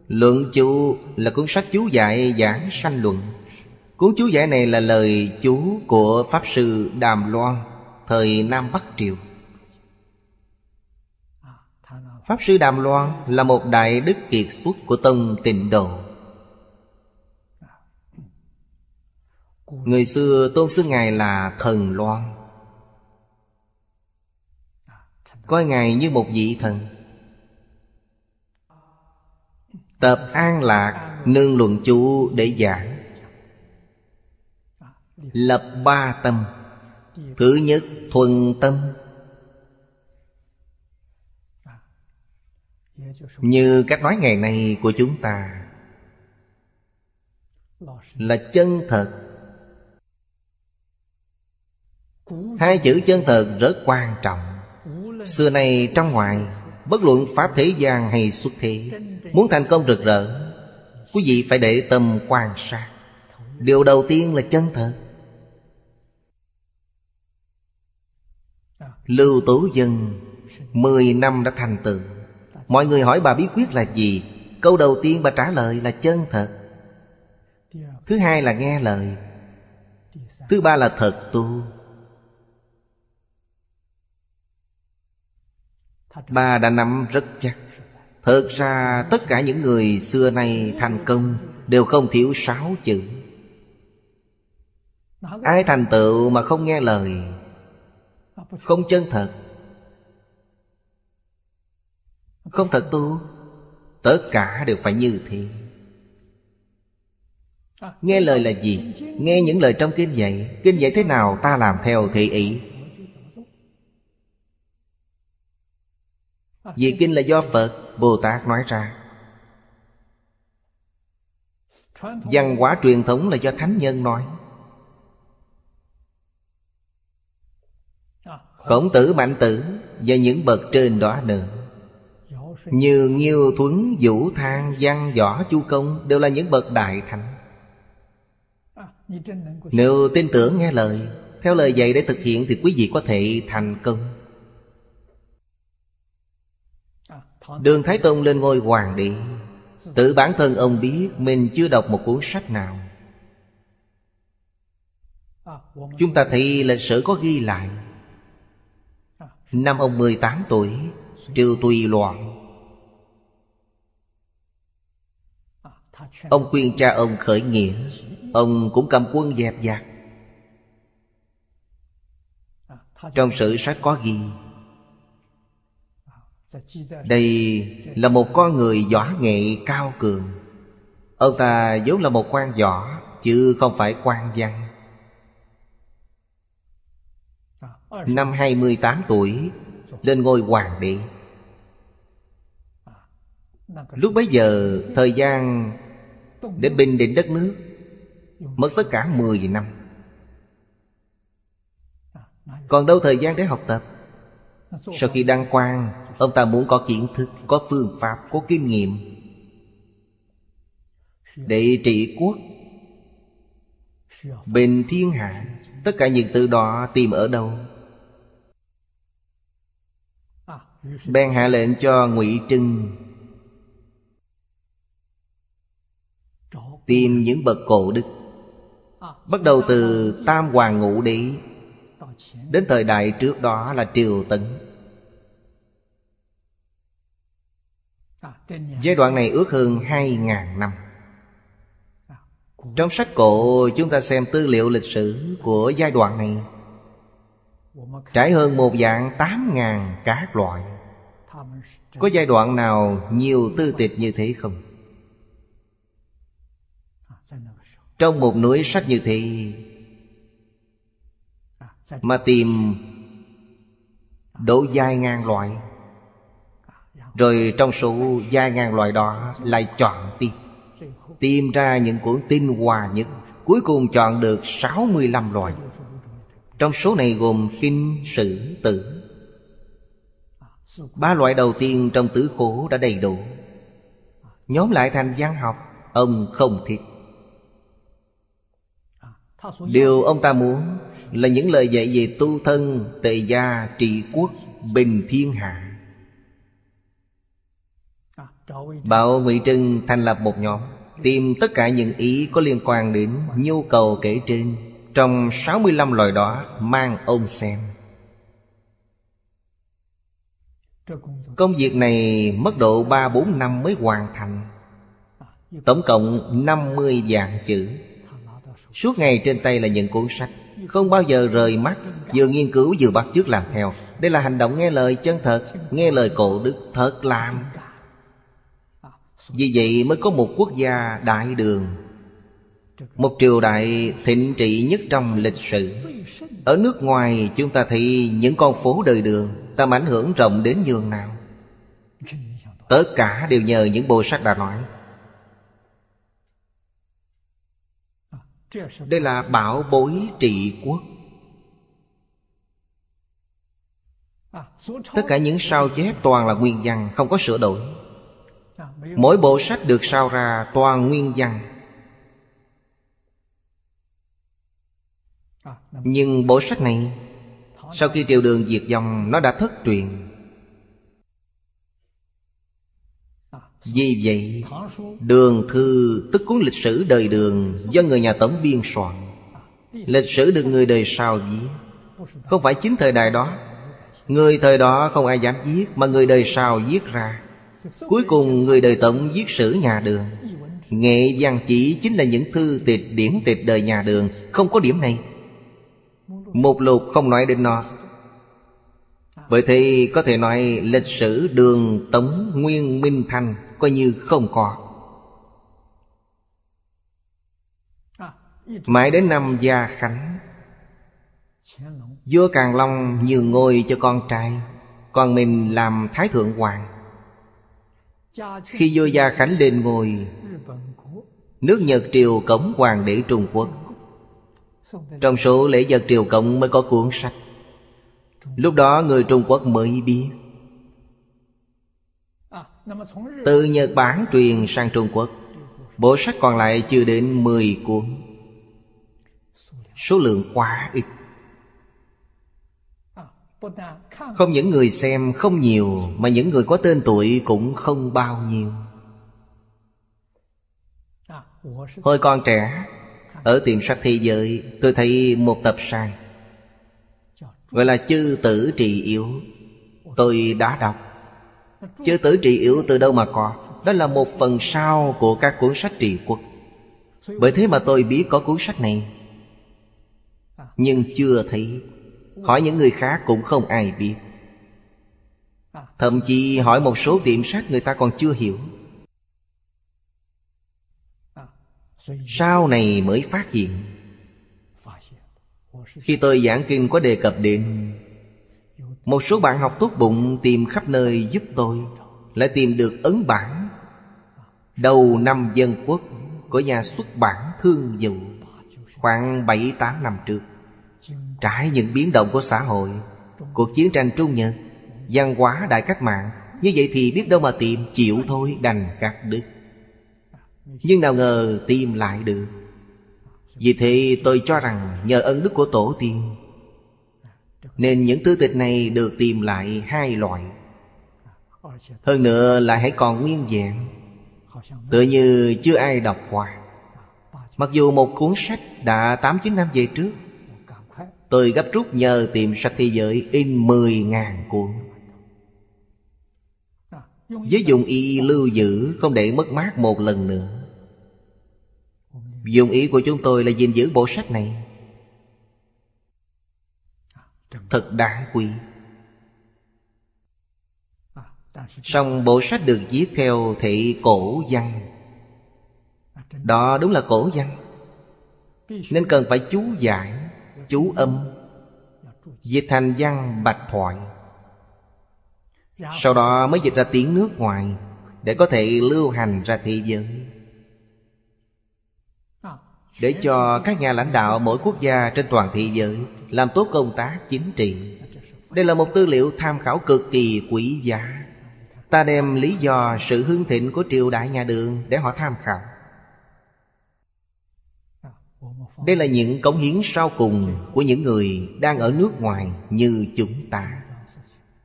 Luận chú là cuốn sách chú giải giảng sanh luận. Cuốn chú giải này là lời chú của Pháp Sư Đàm Loan, Thời Nam Bắc Triều. Pháp Sư Đàm Loan là một đại đức kiệt xuất của Tông Tịnh Độ. Người xưa tôn xưng Ngài là Thần Loan. Coi Ngài như một vị thần. Tập an lạc nương luận chú để giảng. Lập ba tâm. Thứ nhất, thuần tâm. Như cách nói ngày nay của chúng ta, Là chân thật. Hai chữ chân thật rất quan trọng. Xưa nay trong ngoài, Bất luận Pháp thế gian hay xuất thế, Muốn thành công rực rỡ, Quý vị phải để tâm quan sát. Điều đầu tiên là chân thật. Lưu Tố Dân, Mười năm đã thành tựu. Mọi người hỏi bà bí quyết là gì? Câu đầu tiên bà trả lời là chân thật. Thứ hai là nghe lời. Thứ ba là thật tu. Bà đã nắm rất chắc. Thật ra, tất cả những người xưa nay thành công Đều không thiếu sáu chữ. Ai thành tựu mà không nghe lời? Không chân thật. Không thật tu. Tất cả đều phải như thế. Nghe lời là gì? Nghe những lời trong kinh dạy. Kinh dạy thế nào ta làm theo thị ý? Vì kinh là do Phật Bồ Tát nói ra. Văn hóa truyền thống là do Thánh Nhân nói. Khổng tử mạnh tử Và những bậc trên đó nữa. Như Nghiêu Thuấn, Vũ Thang, Văn Võ, Chu Công Đều là những bậc đại thánh. Nếu tin tưởng nghe lời Theo lời dạy để thực hiện Thì quý vị có thể thành công. Đường Thái Tông lên ngôi hoàng đế. Tự bản thân ông biết Mình chưa đọc một cuốn sách nào. Chúng ta thấy lịch sử có ghi lại. Năm ông 18 tuổi, Triều tùy loạn. Ông khuyên cha ông khởi nghĩa. Ông cũng cầm quân dẹp giặc. Trong sử sách có ghi đây là một con người võ nghệ cao cường. Ông ta vốn là một quan võ, Chứ không phải quan văn. Năm 28 tuổi, Lên ngôi hoàng đế. Lúc bấy giờ, Thời gian Để bình định đất nước Mất tất cả 10 năm. Còn đâu thời gian để học tập? Sau khi đăng quang Ông ta muốn có kiến thức Có phương pháp, có kinh nghiệm Để trị quốc. Bình thiên hạ Tất cả những từ đó tìm ở đâu? Bèn hạ lệnh cho ngụy Trưng Tìm những bậc cổ đức. Bắt đầu từ Tam Hoàng Ngũ Đế. Đến thời đại trước đó là Triều Tấn. Giai đoạn này ước hơn 2.000 năm. Trong sách cổ, chúng ta xem tư liệu lịch sử của giai đoạn này. Trải hơn một dạng 8.000 các loại. Có giai đoạn nào nhiều tư tịch như thế không? Trong một núi sách như thế mà tìm Độ dài ngàn loại. Rồi trong số dài ngàn loại đó Lại chọn tìm. Tìm ra những cuốn tin hòa nhất. Cuối cùng chọn được 65 loại. Trong số này gồm kinh, sử, tử. Ba loại đầu tiên trong tứ khổ đã đầy đủ. Nhóm lại thành văn học Ông không thích. Điều ông ta muốn Là những lời dạy về tu thân, Tề gia trị quốc, Bình thiên hạ. Bảo Ngụy Trưng thành lập một nhóm, Tìm tất cả những ý có liên quan đến nhu cầu kể trên Trong 65 loại đó mang ông xem. Công việc này mất độ 3-4 năm mới hoàn thành, Tổng cộng 50 vạn chữ. Suốt ngày trên tay là những cuốn sách. Không bao giờ rời mắt, Vừa nghiên cứu vừa bắt chước làm theo. Đây là hành động nghe lời chân thật, Nghe lời cổ đức, thật làm. Vì vậy mới có một quốc gia đại đường, Một triều đại thịnh trị nhất trong lịch sử. Ở nước ngoài, chúng ta thấy những con phố đời đường Tầm ảnh hưởng rộng đến nhường nào. Tất cả đều nhờ những bộ sách đã nói. Đây là bảo bối trị quốc. Tất cả những sao chép toàn là nguyên văn, Không có sửa đổi. Mỗi bộ sách được sao ra toàn nguyên văn. Nhưng bộ sách này, Sau khi triều đường diệt dòng Nó đã thất truyền. Vì vậy, Đường thư tức cuốn lịch sử đời đường Do người nhà tống biên soạn. Lịch sử được người đời sau viết. Không phải chính thời đại đó. Người thời đó không ai dám viết Mà người đời sau viết ra. Cuối cùng người đời tống viết sử nhà đường. Nghệ văn chỉ chính là những thư tịch điển tịch đời nhà đường. Không có điểm này. Một lục không nói đến nó. Vậy thì có thể nói lịch sử đường Tống Nguyên Minh Thanh coi như không có. Mãi đến năm gia khánh, vua càn long nhường ngôi cho con trai còn mình làm thái thượng hoàng. Khi vua gia khánh lên ngôi, nước nhật triều cống hoàng đế trung quốc. Trong số lễ vật triều cộng mới có cuốn sách. Lúc đó người trung quốc mới biết từ Nhật Bản truyền sang Trung Quốc. Bộ sách còn lại chưa đến 10 cuốn. Số lượng quá ít. Không những người xem không nhiều, Mà những người có tên tuổi cũng không bao nhiêu. Hồi còn trẻ, Ở tiệm sách thế giới, Tôi thấy một tập sang Gọi là chư tử trị yếu. Tôi đã đọc. Chư tử trị yếu từ đâu mà có. Đó là một phần sau của các cuốn sách trị quốc. Bởi thế mà tôi biết có cuốn sách này. Nhưng chưa thấy. Hỏi những người khác cũng không ai biết. Thậm chí hỏi một số tiệm sách người ta còn chưa hiểu. Sau này mới phát hiện. Khi tôi giảng kinh có đề cập đến một số bạn học tốt bụng tìm khắp nơi giúp tôi, Lại tìm được ấn bản. Đầu năm dân quốc Của nhà xuất bản Thương Dụ Khoảng 7-8 năm trước. Trải những biến động của xã hội, Cuộc chiến tranh Trung Nhật, văn hóa đại cách mạng, Như vậy thì biết đâu mà tìm, Chịu thôi, đành cắt đứt. Nhưng nào ngờ tìm lại được. Vì thế tôi cho rằng Nhờ ân đức của tổ tiên nên những thư tịch này Được tìm lại hai loại. Hơn nữa lại hãy còn nguyên vẹn. Tựa như chưa ai đọc qua. Mặc dù một cuốn sách đã 8-9 năm về trước, Tôi gấp rút nhờ tìm sách thế giới in 10.000 cuốn. Với dùng ý lưu giữ, Không để mất mát một lần nữa. Dùng ý của chúng tôi là gìn giữ bộ sách này. Thật đáng quý. Song bộ sách được viết theo thể cổ văn. Đó đúng là cổ văn. Nên cần phải chú giải Chú âm. Dịch thành văn bạch thoại. Sau đó mới dịch ra tiếng nước ngoài Để có thể lưu hành ra thế giới. Để cho các nhà lãnh đạo mỗi quốc gia trên toàn thế giới làm tốt công tác chính trị. Đây là một tư liệu tham khảo cực kỳ quý giá. Ta đem lý do sự hưng thịnh của triều đại nhà đường Để họ tham khảo. Đây là những cống hiến sau cùng Của những người đang ở nước ngoài như chúng ta.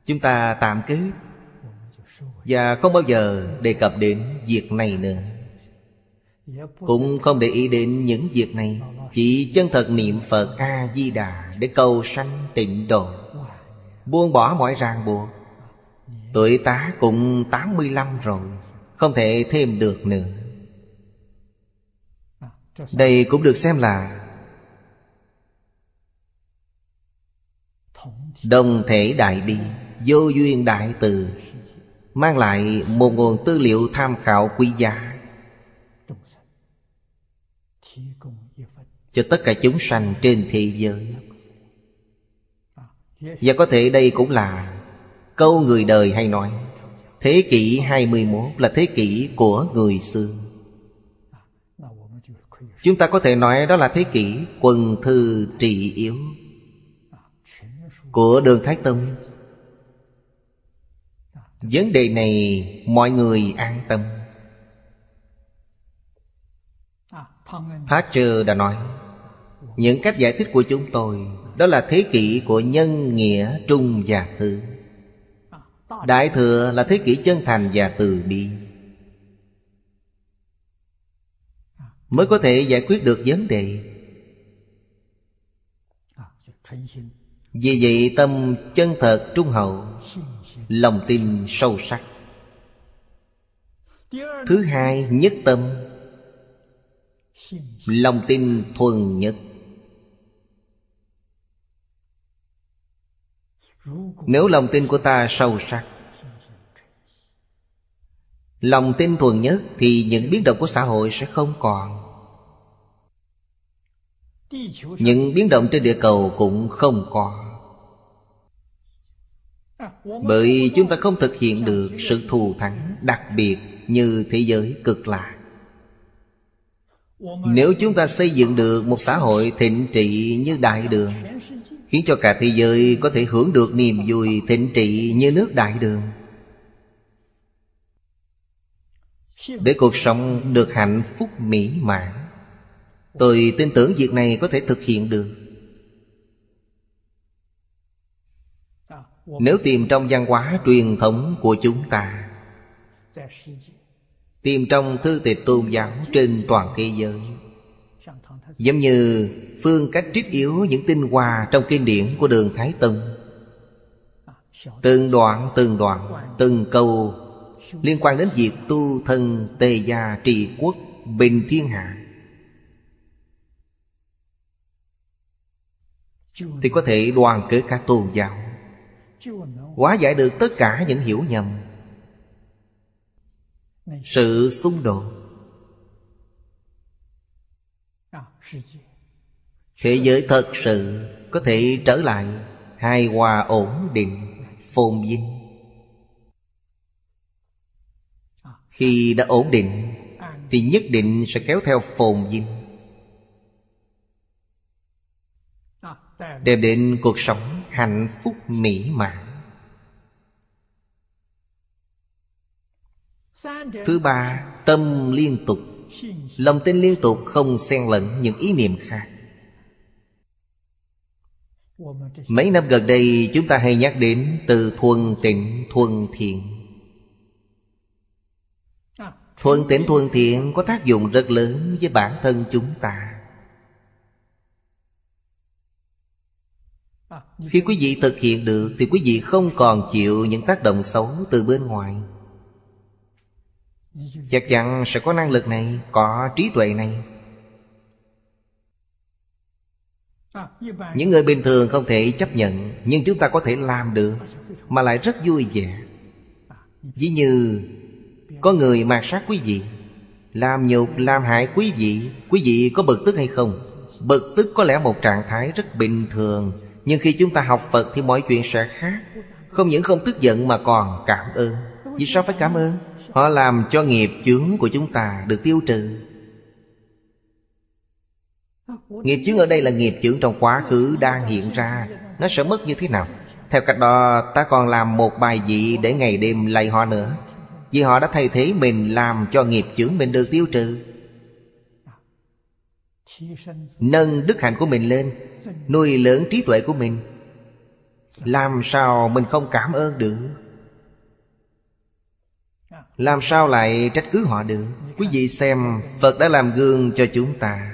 Chúng ta tạm kết Và không bao giờ đề cập đến việc này nữa. Cũng không để ý đến những việc này. Chỉ chân thật niệm Phật A-di-đà Để cầu sanh tịnh độ. Buông bỏ mọi ràng buộc. Tuổi tá cũng 85 rồi, Không thể thêm được nữa. Đây cũng được xem là Đồng thể đại bi, Vô duyên đại từ, Mang lại một nguồn tư liệu tham khảo quý giá. Cho tất cả chúng sanh trên thế giới. Và có thể đây cũng là Câu người đời hay nói, Thế kỷ 21 là thế kỷ của người xưa. Chúng ta có thể nói đó là thế kỷ quần thư trị yếu Của đường Thái Tông. Vấn đề này mọi người an tâm. Thatcher đã nói những cách giải thích của chúng tôi, Đó là thế kỷ của nhân, nghĩa, trung và thư Đại thừa là thế kỷ chân thành và từ bi. Mới có thể giải quyết được vấn đề. Vì vậy, tâm chân thật trung hậu, lòng tin sâu sắc. Thứ hai, nhất tâm. Lòng tin thuần nhất. Nếu lòng tin của ta sâu sắc, lòng tin thuần nhất thì những biến động của xã hội sẽ không còn. Những biến động trên địa cầu cũng không còn. Bởi chúng ta không thực hiện được sự thù thắng đặc biệt như thế giới cực lạc. Nếu chúng ta xây dựng được một xã hội thịnh trị như đại đường Khiến cho cả thế giới có thể hưởng được niềm vui thịnh trị như nước đại đường. Để cuộc sống được hạnh phúc mỹ mãn, Tôi tin tưởng việc này có thể thực hiện được. Nếu tìm trong văn hóa truyền thống của chúng ta, Tìm trong thư tịch tôn giáo trên toàn thế giới, Giống như phương cách trích yếu những tinh hoa trong kinh điển của đường Thái Tông. Từng đoạn từng đoạn, từng câu Liên quan đến việc tu thân tề gia trị quốc bình thiên hạ. Thì có thể đoàn kết các tôn giáo, Hóa giải được tất cả những hiểu nhầm, Sự xung đột Thế giới thật sự có thể trở lại hài hòa ổn định phồn vinh. Khi đã ổn định, thì nhất định sẽ kéo theo phồn vinh. Đem đến cuộc sống hạnh phúc mỹ mãn. Thứ ba, tâm liên tục. Lòng tin liên tục không xen lẫn những ý niệm khác. Mấy năm gần đây, chúng ta hay nhắc đến từ thuần tịnh, thuần thiện. Thuần tịnh, thuần thiện có tác dụng rất lớn với bản thân chúng ta. Khi quý vị thực hiện được, Thì quý vị không còn chịu những tác động xấu từ bên ngoài. Chắc chắn sẽ có năng lực này, Có trí tuệ này. À, những người bình thường không thể chấp nhận, nhưng chúng ta có thể làm được, mà lại rất vui vẻ. Ví như, có người mạt sát quý vị, làm nhục, làm hại quý vị quý vị có bực tức hay không? Bực tức có lẽ một trạng thái rất bình thường, nhưng khi chúng ta học phật thì mọi chuyện sẽ khác. Không những không tức giận mà còn cảm ơn. Vì sao phải cảm ơn? Họ làm cho nghiệp chướng của chúng ta được tiêu trừ. Nghiệp chướng ở đây là nghiệp chướng trong quá khứ đang hiện ra. Nó sẽ mất như thế nào? Theo cách đó, ta còn làm một bài vị để ngày đêm lạy họ nữa. Vì họ đã thay thế mình làm cho nghiệp chướng mình được tiêu trừ. Nâng đức hạnh của mình lên, Nuôi lớn trí tuệ của mình. Làm sao mình không cảm ơn được? Làm sao lại trách cứ họ được? Quý vị xem, Phật đã làm gương cho chúng ta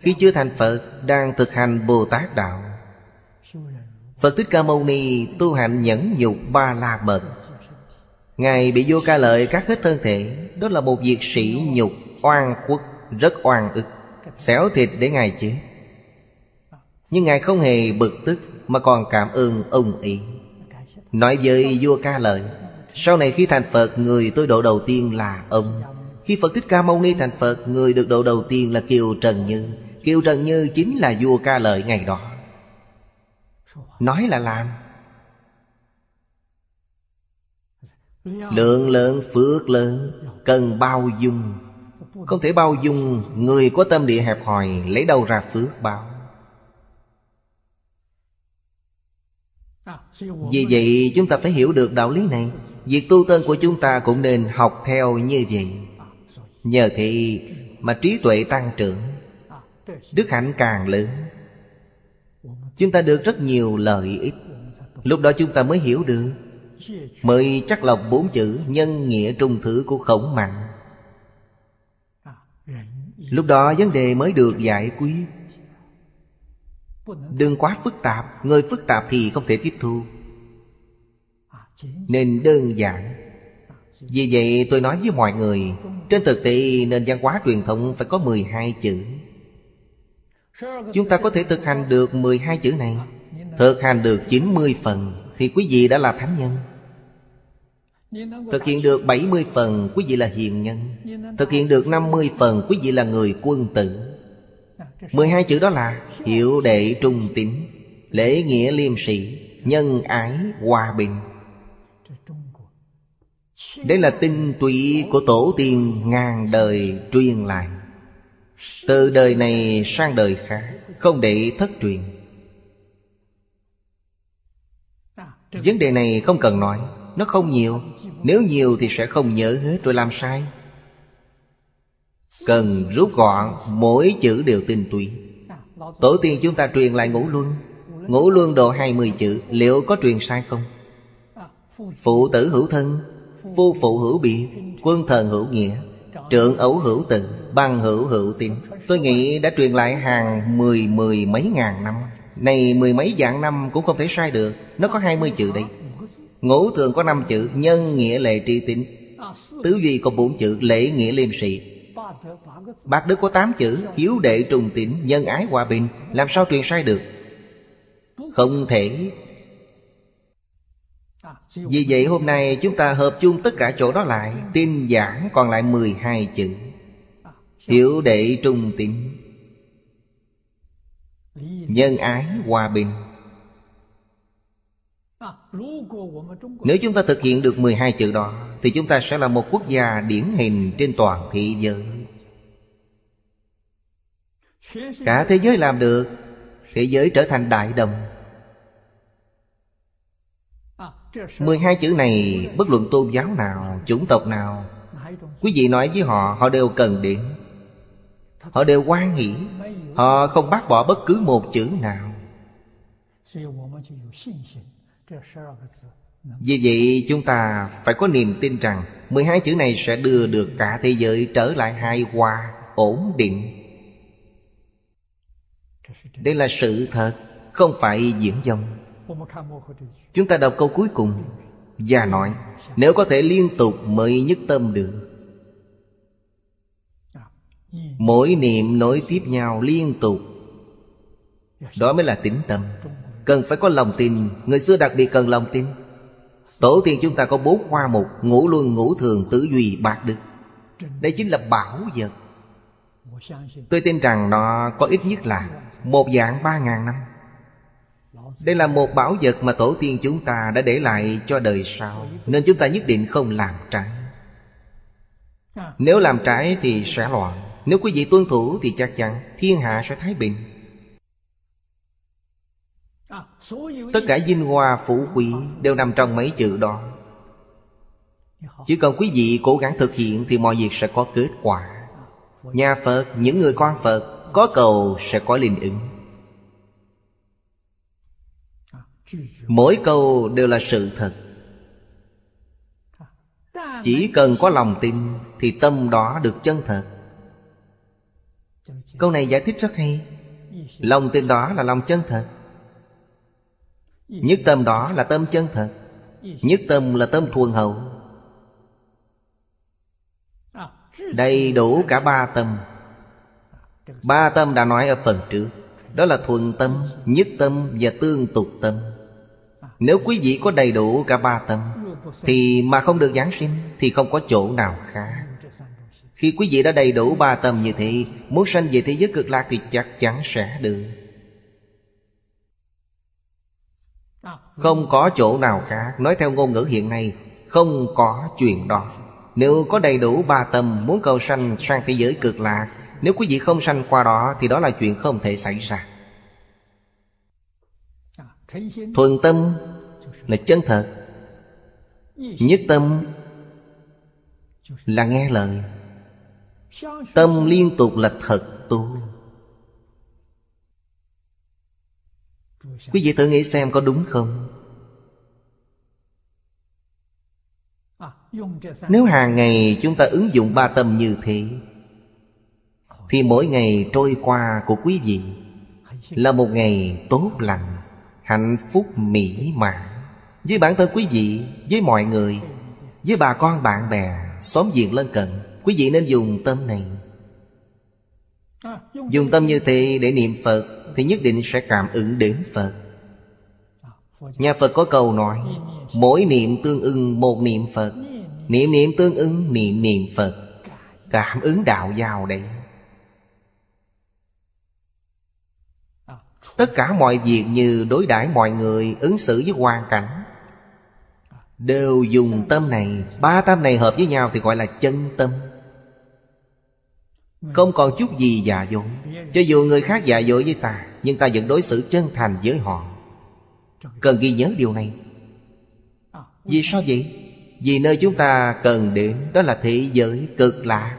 khi chưa thành Phật Đang thực hành Bồ Tát Đạo, Phật Thích Ca Mâu Ni tu hành nhẫn nhục ba la mật. Ngài bị vô ca lợi cắt hết thân thể, Đó là một việc sĩ nhục, oan khuất, Rất oan ức, Xẻo thịt để Ngài chết Nhưng Ngài không hề bực tức, Mà còn cảm ơn ông ý. Nói với vua ca lợi, Sau này khi thành Phật, Người tôi độ đầu tiên là ông. Khi Phật Thích Ca Mâu Ni thành Phật, Người được độ đầu tiên là Kiều Trần Như. Kiều Trần Như chính là vua ca lợi ngày đó. Nói là làm. Lượng lớn, phước lớn, Cần bao dung. Không thể bao dung, Người có tâm địa hẹp hòi, Lấy đâu ra phước bao? Vì vậy, chúng ta phải hiểu được đạo lý này. Việc tu tân của chúng ta cũng nên học theo như vậy. Nhờ thị mà trí tuệ tăng trưởng, Đức hạnh càng lớn. Chúng ta được rất nhiều lợi ích. Lúc đó chúng ta mới hiểu được, Mới chắc lọc bốn chữ Nhân nghĩa trung thứ của khổng mạnh. Lúc đó vấn đề mới được giải quyết. Đừng quá phức tạp, Người phức tạp thì không thể tiếp thu. Nên đơn giản vì vậy tôi nói với mọi người, Trên thực tế nền văn hóa truyền thống phải có 12 chữ. Chúng ta có thể thực hành được 12 chữ này. Thực hành được 90 phần Thì quý vị đã là thánh nhân. Thực hiện được 70 phần, Quý vị là hiền nhân. Thực hiện được 50 phần, Quý vị là người quân tử. 12 chữ đó là Hiểu đệ trung tín, Lễ nghĩa liêm sĩ, Nhân ái hòa bình. Đây là tinh túy của tổ tiên ngàn đời truyền lại. Từ đời này sang đời khác, Không để thất truyền. Vấn đề này không cần nói, Nó không nhiều. Nếu nhiều thì sẽ không nhớ hết rồi làm sai. Cần rút gọn Mỗi chữ đều tinh túy. Tổ tiên chúng ta truyền lại ngũ luân. Ngũ luân độ 20 chữ, Liệu có truyền sai không? Phụ tử hữu thân Phu phụ hữu biệt Quân thần hữu nghĩa Trượng ấu hữu tình Băng hữu hữu tín. Tôi nghĩ đã truyền lại hàng mười mười mấy ngàn năm. Này mười mấy vạn năm cũng không thể sai được. Nó có hai mươi chữ đây Ngũ thường có năm chữ, Nhân nghĩa lệ tri tín. Tứ duy có bốn chữ, Lễ nghĩa liêm sĩ Bát đức có tám chữ, Hiếu đệ trùng tín, Nhân ái hòa bình. Làm sao truyền sai được? Không thể vì vậy hôm nay chúng ta hợp chung tất cả chỗ đó lại, Tin giảng còn lại 12 chữ. Hiểu đệ trung tín, Nhân ái hòa bình. Nếu chúng ta thực hiện được 12 chữ đó, Thì chúng ta sẽ là một quốc gia điển hình trên toàn thế giới. Cả thế giới làm được, Thế giới trở thành đại đồng. 12 chữ này bất luận tôn giáo nào, chủng tộc nào Quý vị nói với họ, họ đều cần điểm. Họ đều quan hỷ Họ không bác bỏ bất cứ một chữ nào. Vì vậy chúng ta phải có niềm tin rằng 12 chữ này sẽ đưa được cả thế giới trở lại hài hòa, ổn định. Đây là sự thật, không phải diễn dông. Chúng ta đọc câu cuối cùng Và nói, Nếu có thể liên tục mới nhất tâm được, Mỗi niệm nối tiếp nhau liên tục, Đó mới là tính tâm. Cần phải có lòng tin. Người xưa đặc biệt cần lòng tin. Tổ tiên chúng ta có bốn khoa mục, Ngũ luân, ngũ thường tử duy bạc đức. Đây chính là bảo vật. Tôi tin rằng nó có ít nhất là Một dạng ba ngàn năm. Đây là một bảo vật mà tổ tiên chúng ta đã để lại cho đời sau Nên chúng ta nhất định không làm trái. Nếu làm trái thì sẽ loạn nếu quý vị tuân thủ thì chắc chắn thiên hạ sẽ thái bình. Tất cả vinh hoa phú quý đều nằm trong mấy chữ đó. Chỉ cần quý vị cố gắng thực hiện thì mọi việc sẽ có kết quả. Nhà Phật, những người con Phật Có cầu sẽ có linh ứng. Mỗi câu đều là sự thật. Chỉ cần có lòng tin Thì tâm đó được chân thật. Câu này giải thích rất hay. Lòng tin đó là lòng chân thật. Nhất tâm đó là tâm chân thật. Nhất tâm là tâm thuần hậu. Đầy đủ cả ba tâm. Ba tâm đã nói ở phần trước. Đó là thuần tâm, nhất tâm và tương tục tâm. Nếu quý vị có đầy đủ cả ba tâm, Thì mà không được giáng sinh, Thì không có chỗ nào khác. Khi quý vị đã đầy đủ ba tâm như thế, Muốn sanh về thế giới cực lạc thì chắc chắn sẽ được. Không có chỗ nào khác. Nói theo ngôn ngữ hiện nay, Không có chuyện đó. Nếu có đầy đủ ba tâm Muốn cầu sanh sang thế giới cực lạc, Nếu quý vị không sanh qua đó, Thì đó là chuyện không thể xảy ra. Thuần tâm là chân thật. Nhất tâm là nghe lời. Tâm liên tục là thật tu. Quý vị thử nghĩ xem có đúng không? Nếu hàng ngày chúng ta ứng dụng ba tâm như thế, Thì mỗi ngày trôi qua của quý vị Là một ngày tốt lành. Hạnh phúc mỹ mãn. Với bản thân quý vị, Với mọi người, Với bà con bạn bè, Xóm diện lân cận, Quý vị nên dùng tâm này. Dùng tâm như thế để niệm Phật Thì nhất định sẽ cảm ứng đến Phật. Nhà Phật có câu nói, Mỗi niệm tương ưng một niệm Phật, Niệm niệm tương ưng niệm niệm Phật. Cảm ứng đạo giao đấy. Tất cả mọi việc như đối đãi mọi người, Ứng xử với hoàn cảnh. Đều dùng tâm này. Ba tâm này hợp với nhau thì gọi là chân tâm. Không còn chút gì giả dối. Cho dù người khác giả dối với ta, Nhưng ta vẫn đối xử chân thành với họ. Cần ghi nhớ điều này. Vì sao vậy? Vì nơi chúng ta cần đến, Đó là thế giới cực lạc.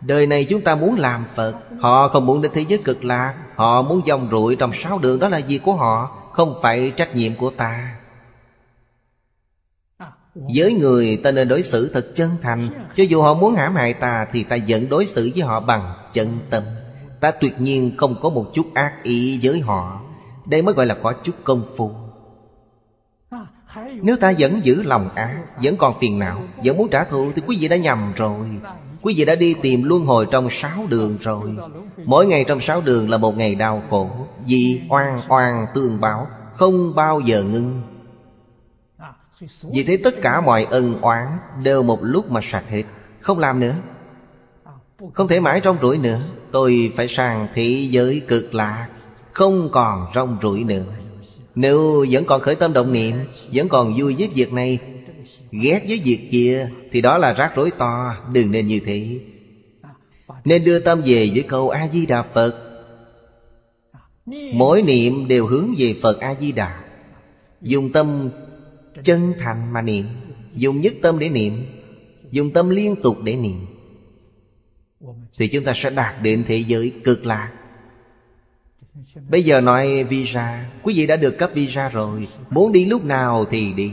Đời này chúng ta muốn làm Phật, Họ không muốn đến thế giới cực lạc. Họ muốn dòng rụi trong sáu đường Đó là gì của họ, Không phải trách nhiệm của ta. Với người ta nên đối xử thật chân thành, Cho dù họ muốn hãm hại ta Thì ta vẫn đối xử với họ bằng chân tâm. Ta tuyệt nhiên không có một chút ác ý với họ. Đây mới gọi là có chút công phu. Nếu ta vẫn giữ lòng ác, Vẫn còn phiền não, Vẫn muốn trả thù Thì quý vị đã nhầm rồi. Quý vị đã đi tìm luân hồi trong sáu đường rồi. Mỗi ngày trong sáu đường là một ngày đau khổ. Vì oan oan tương báo, Không bao giờ ngưng. Vì thế tất cả mọi ân oán Đều một lúc mà sạch hết. Không làm nữa. Không thể mãi trong rủi nữa. Tôi phải sang thế giới cực lạc. Không còn rong rủi nữa. Nếu vẫn còn khởi tâm động niệm, Vẫn còn vui với việc này Ghét với việc kia, Thì đó là rắc rối to, Đừng nên như thế. Nên đưa tâm về với câu A-di-đà Phật. Mỗi niệm đều hướng về Phật A-di-đà Dùng tâm chân thành mà niệm, Dùng nhất tâm để niệm, Dùng tâm liên tục để niệm. Thì chúng ta sẽ đạt đến thế giới cực lạc. Bây giờ nói visa. Quý vị đã được cấp visa rồi. Muốn đi lúc nào thì đi.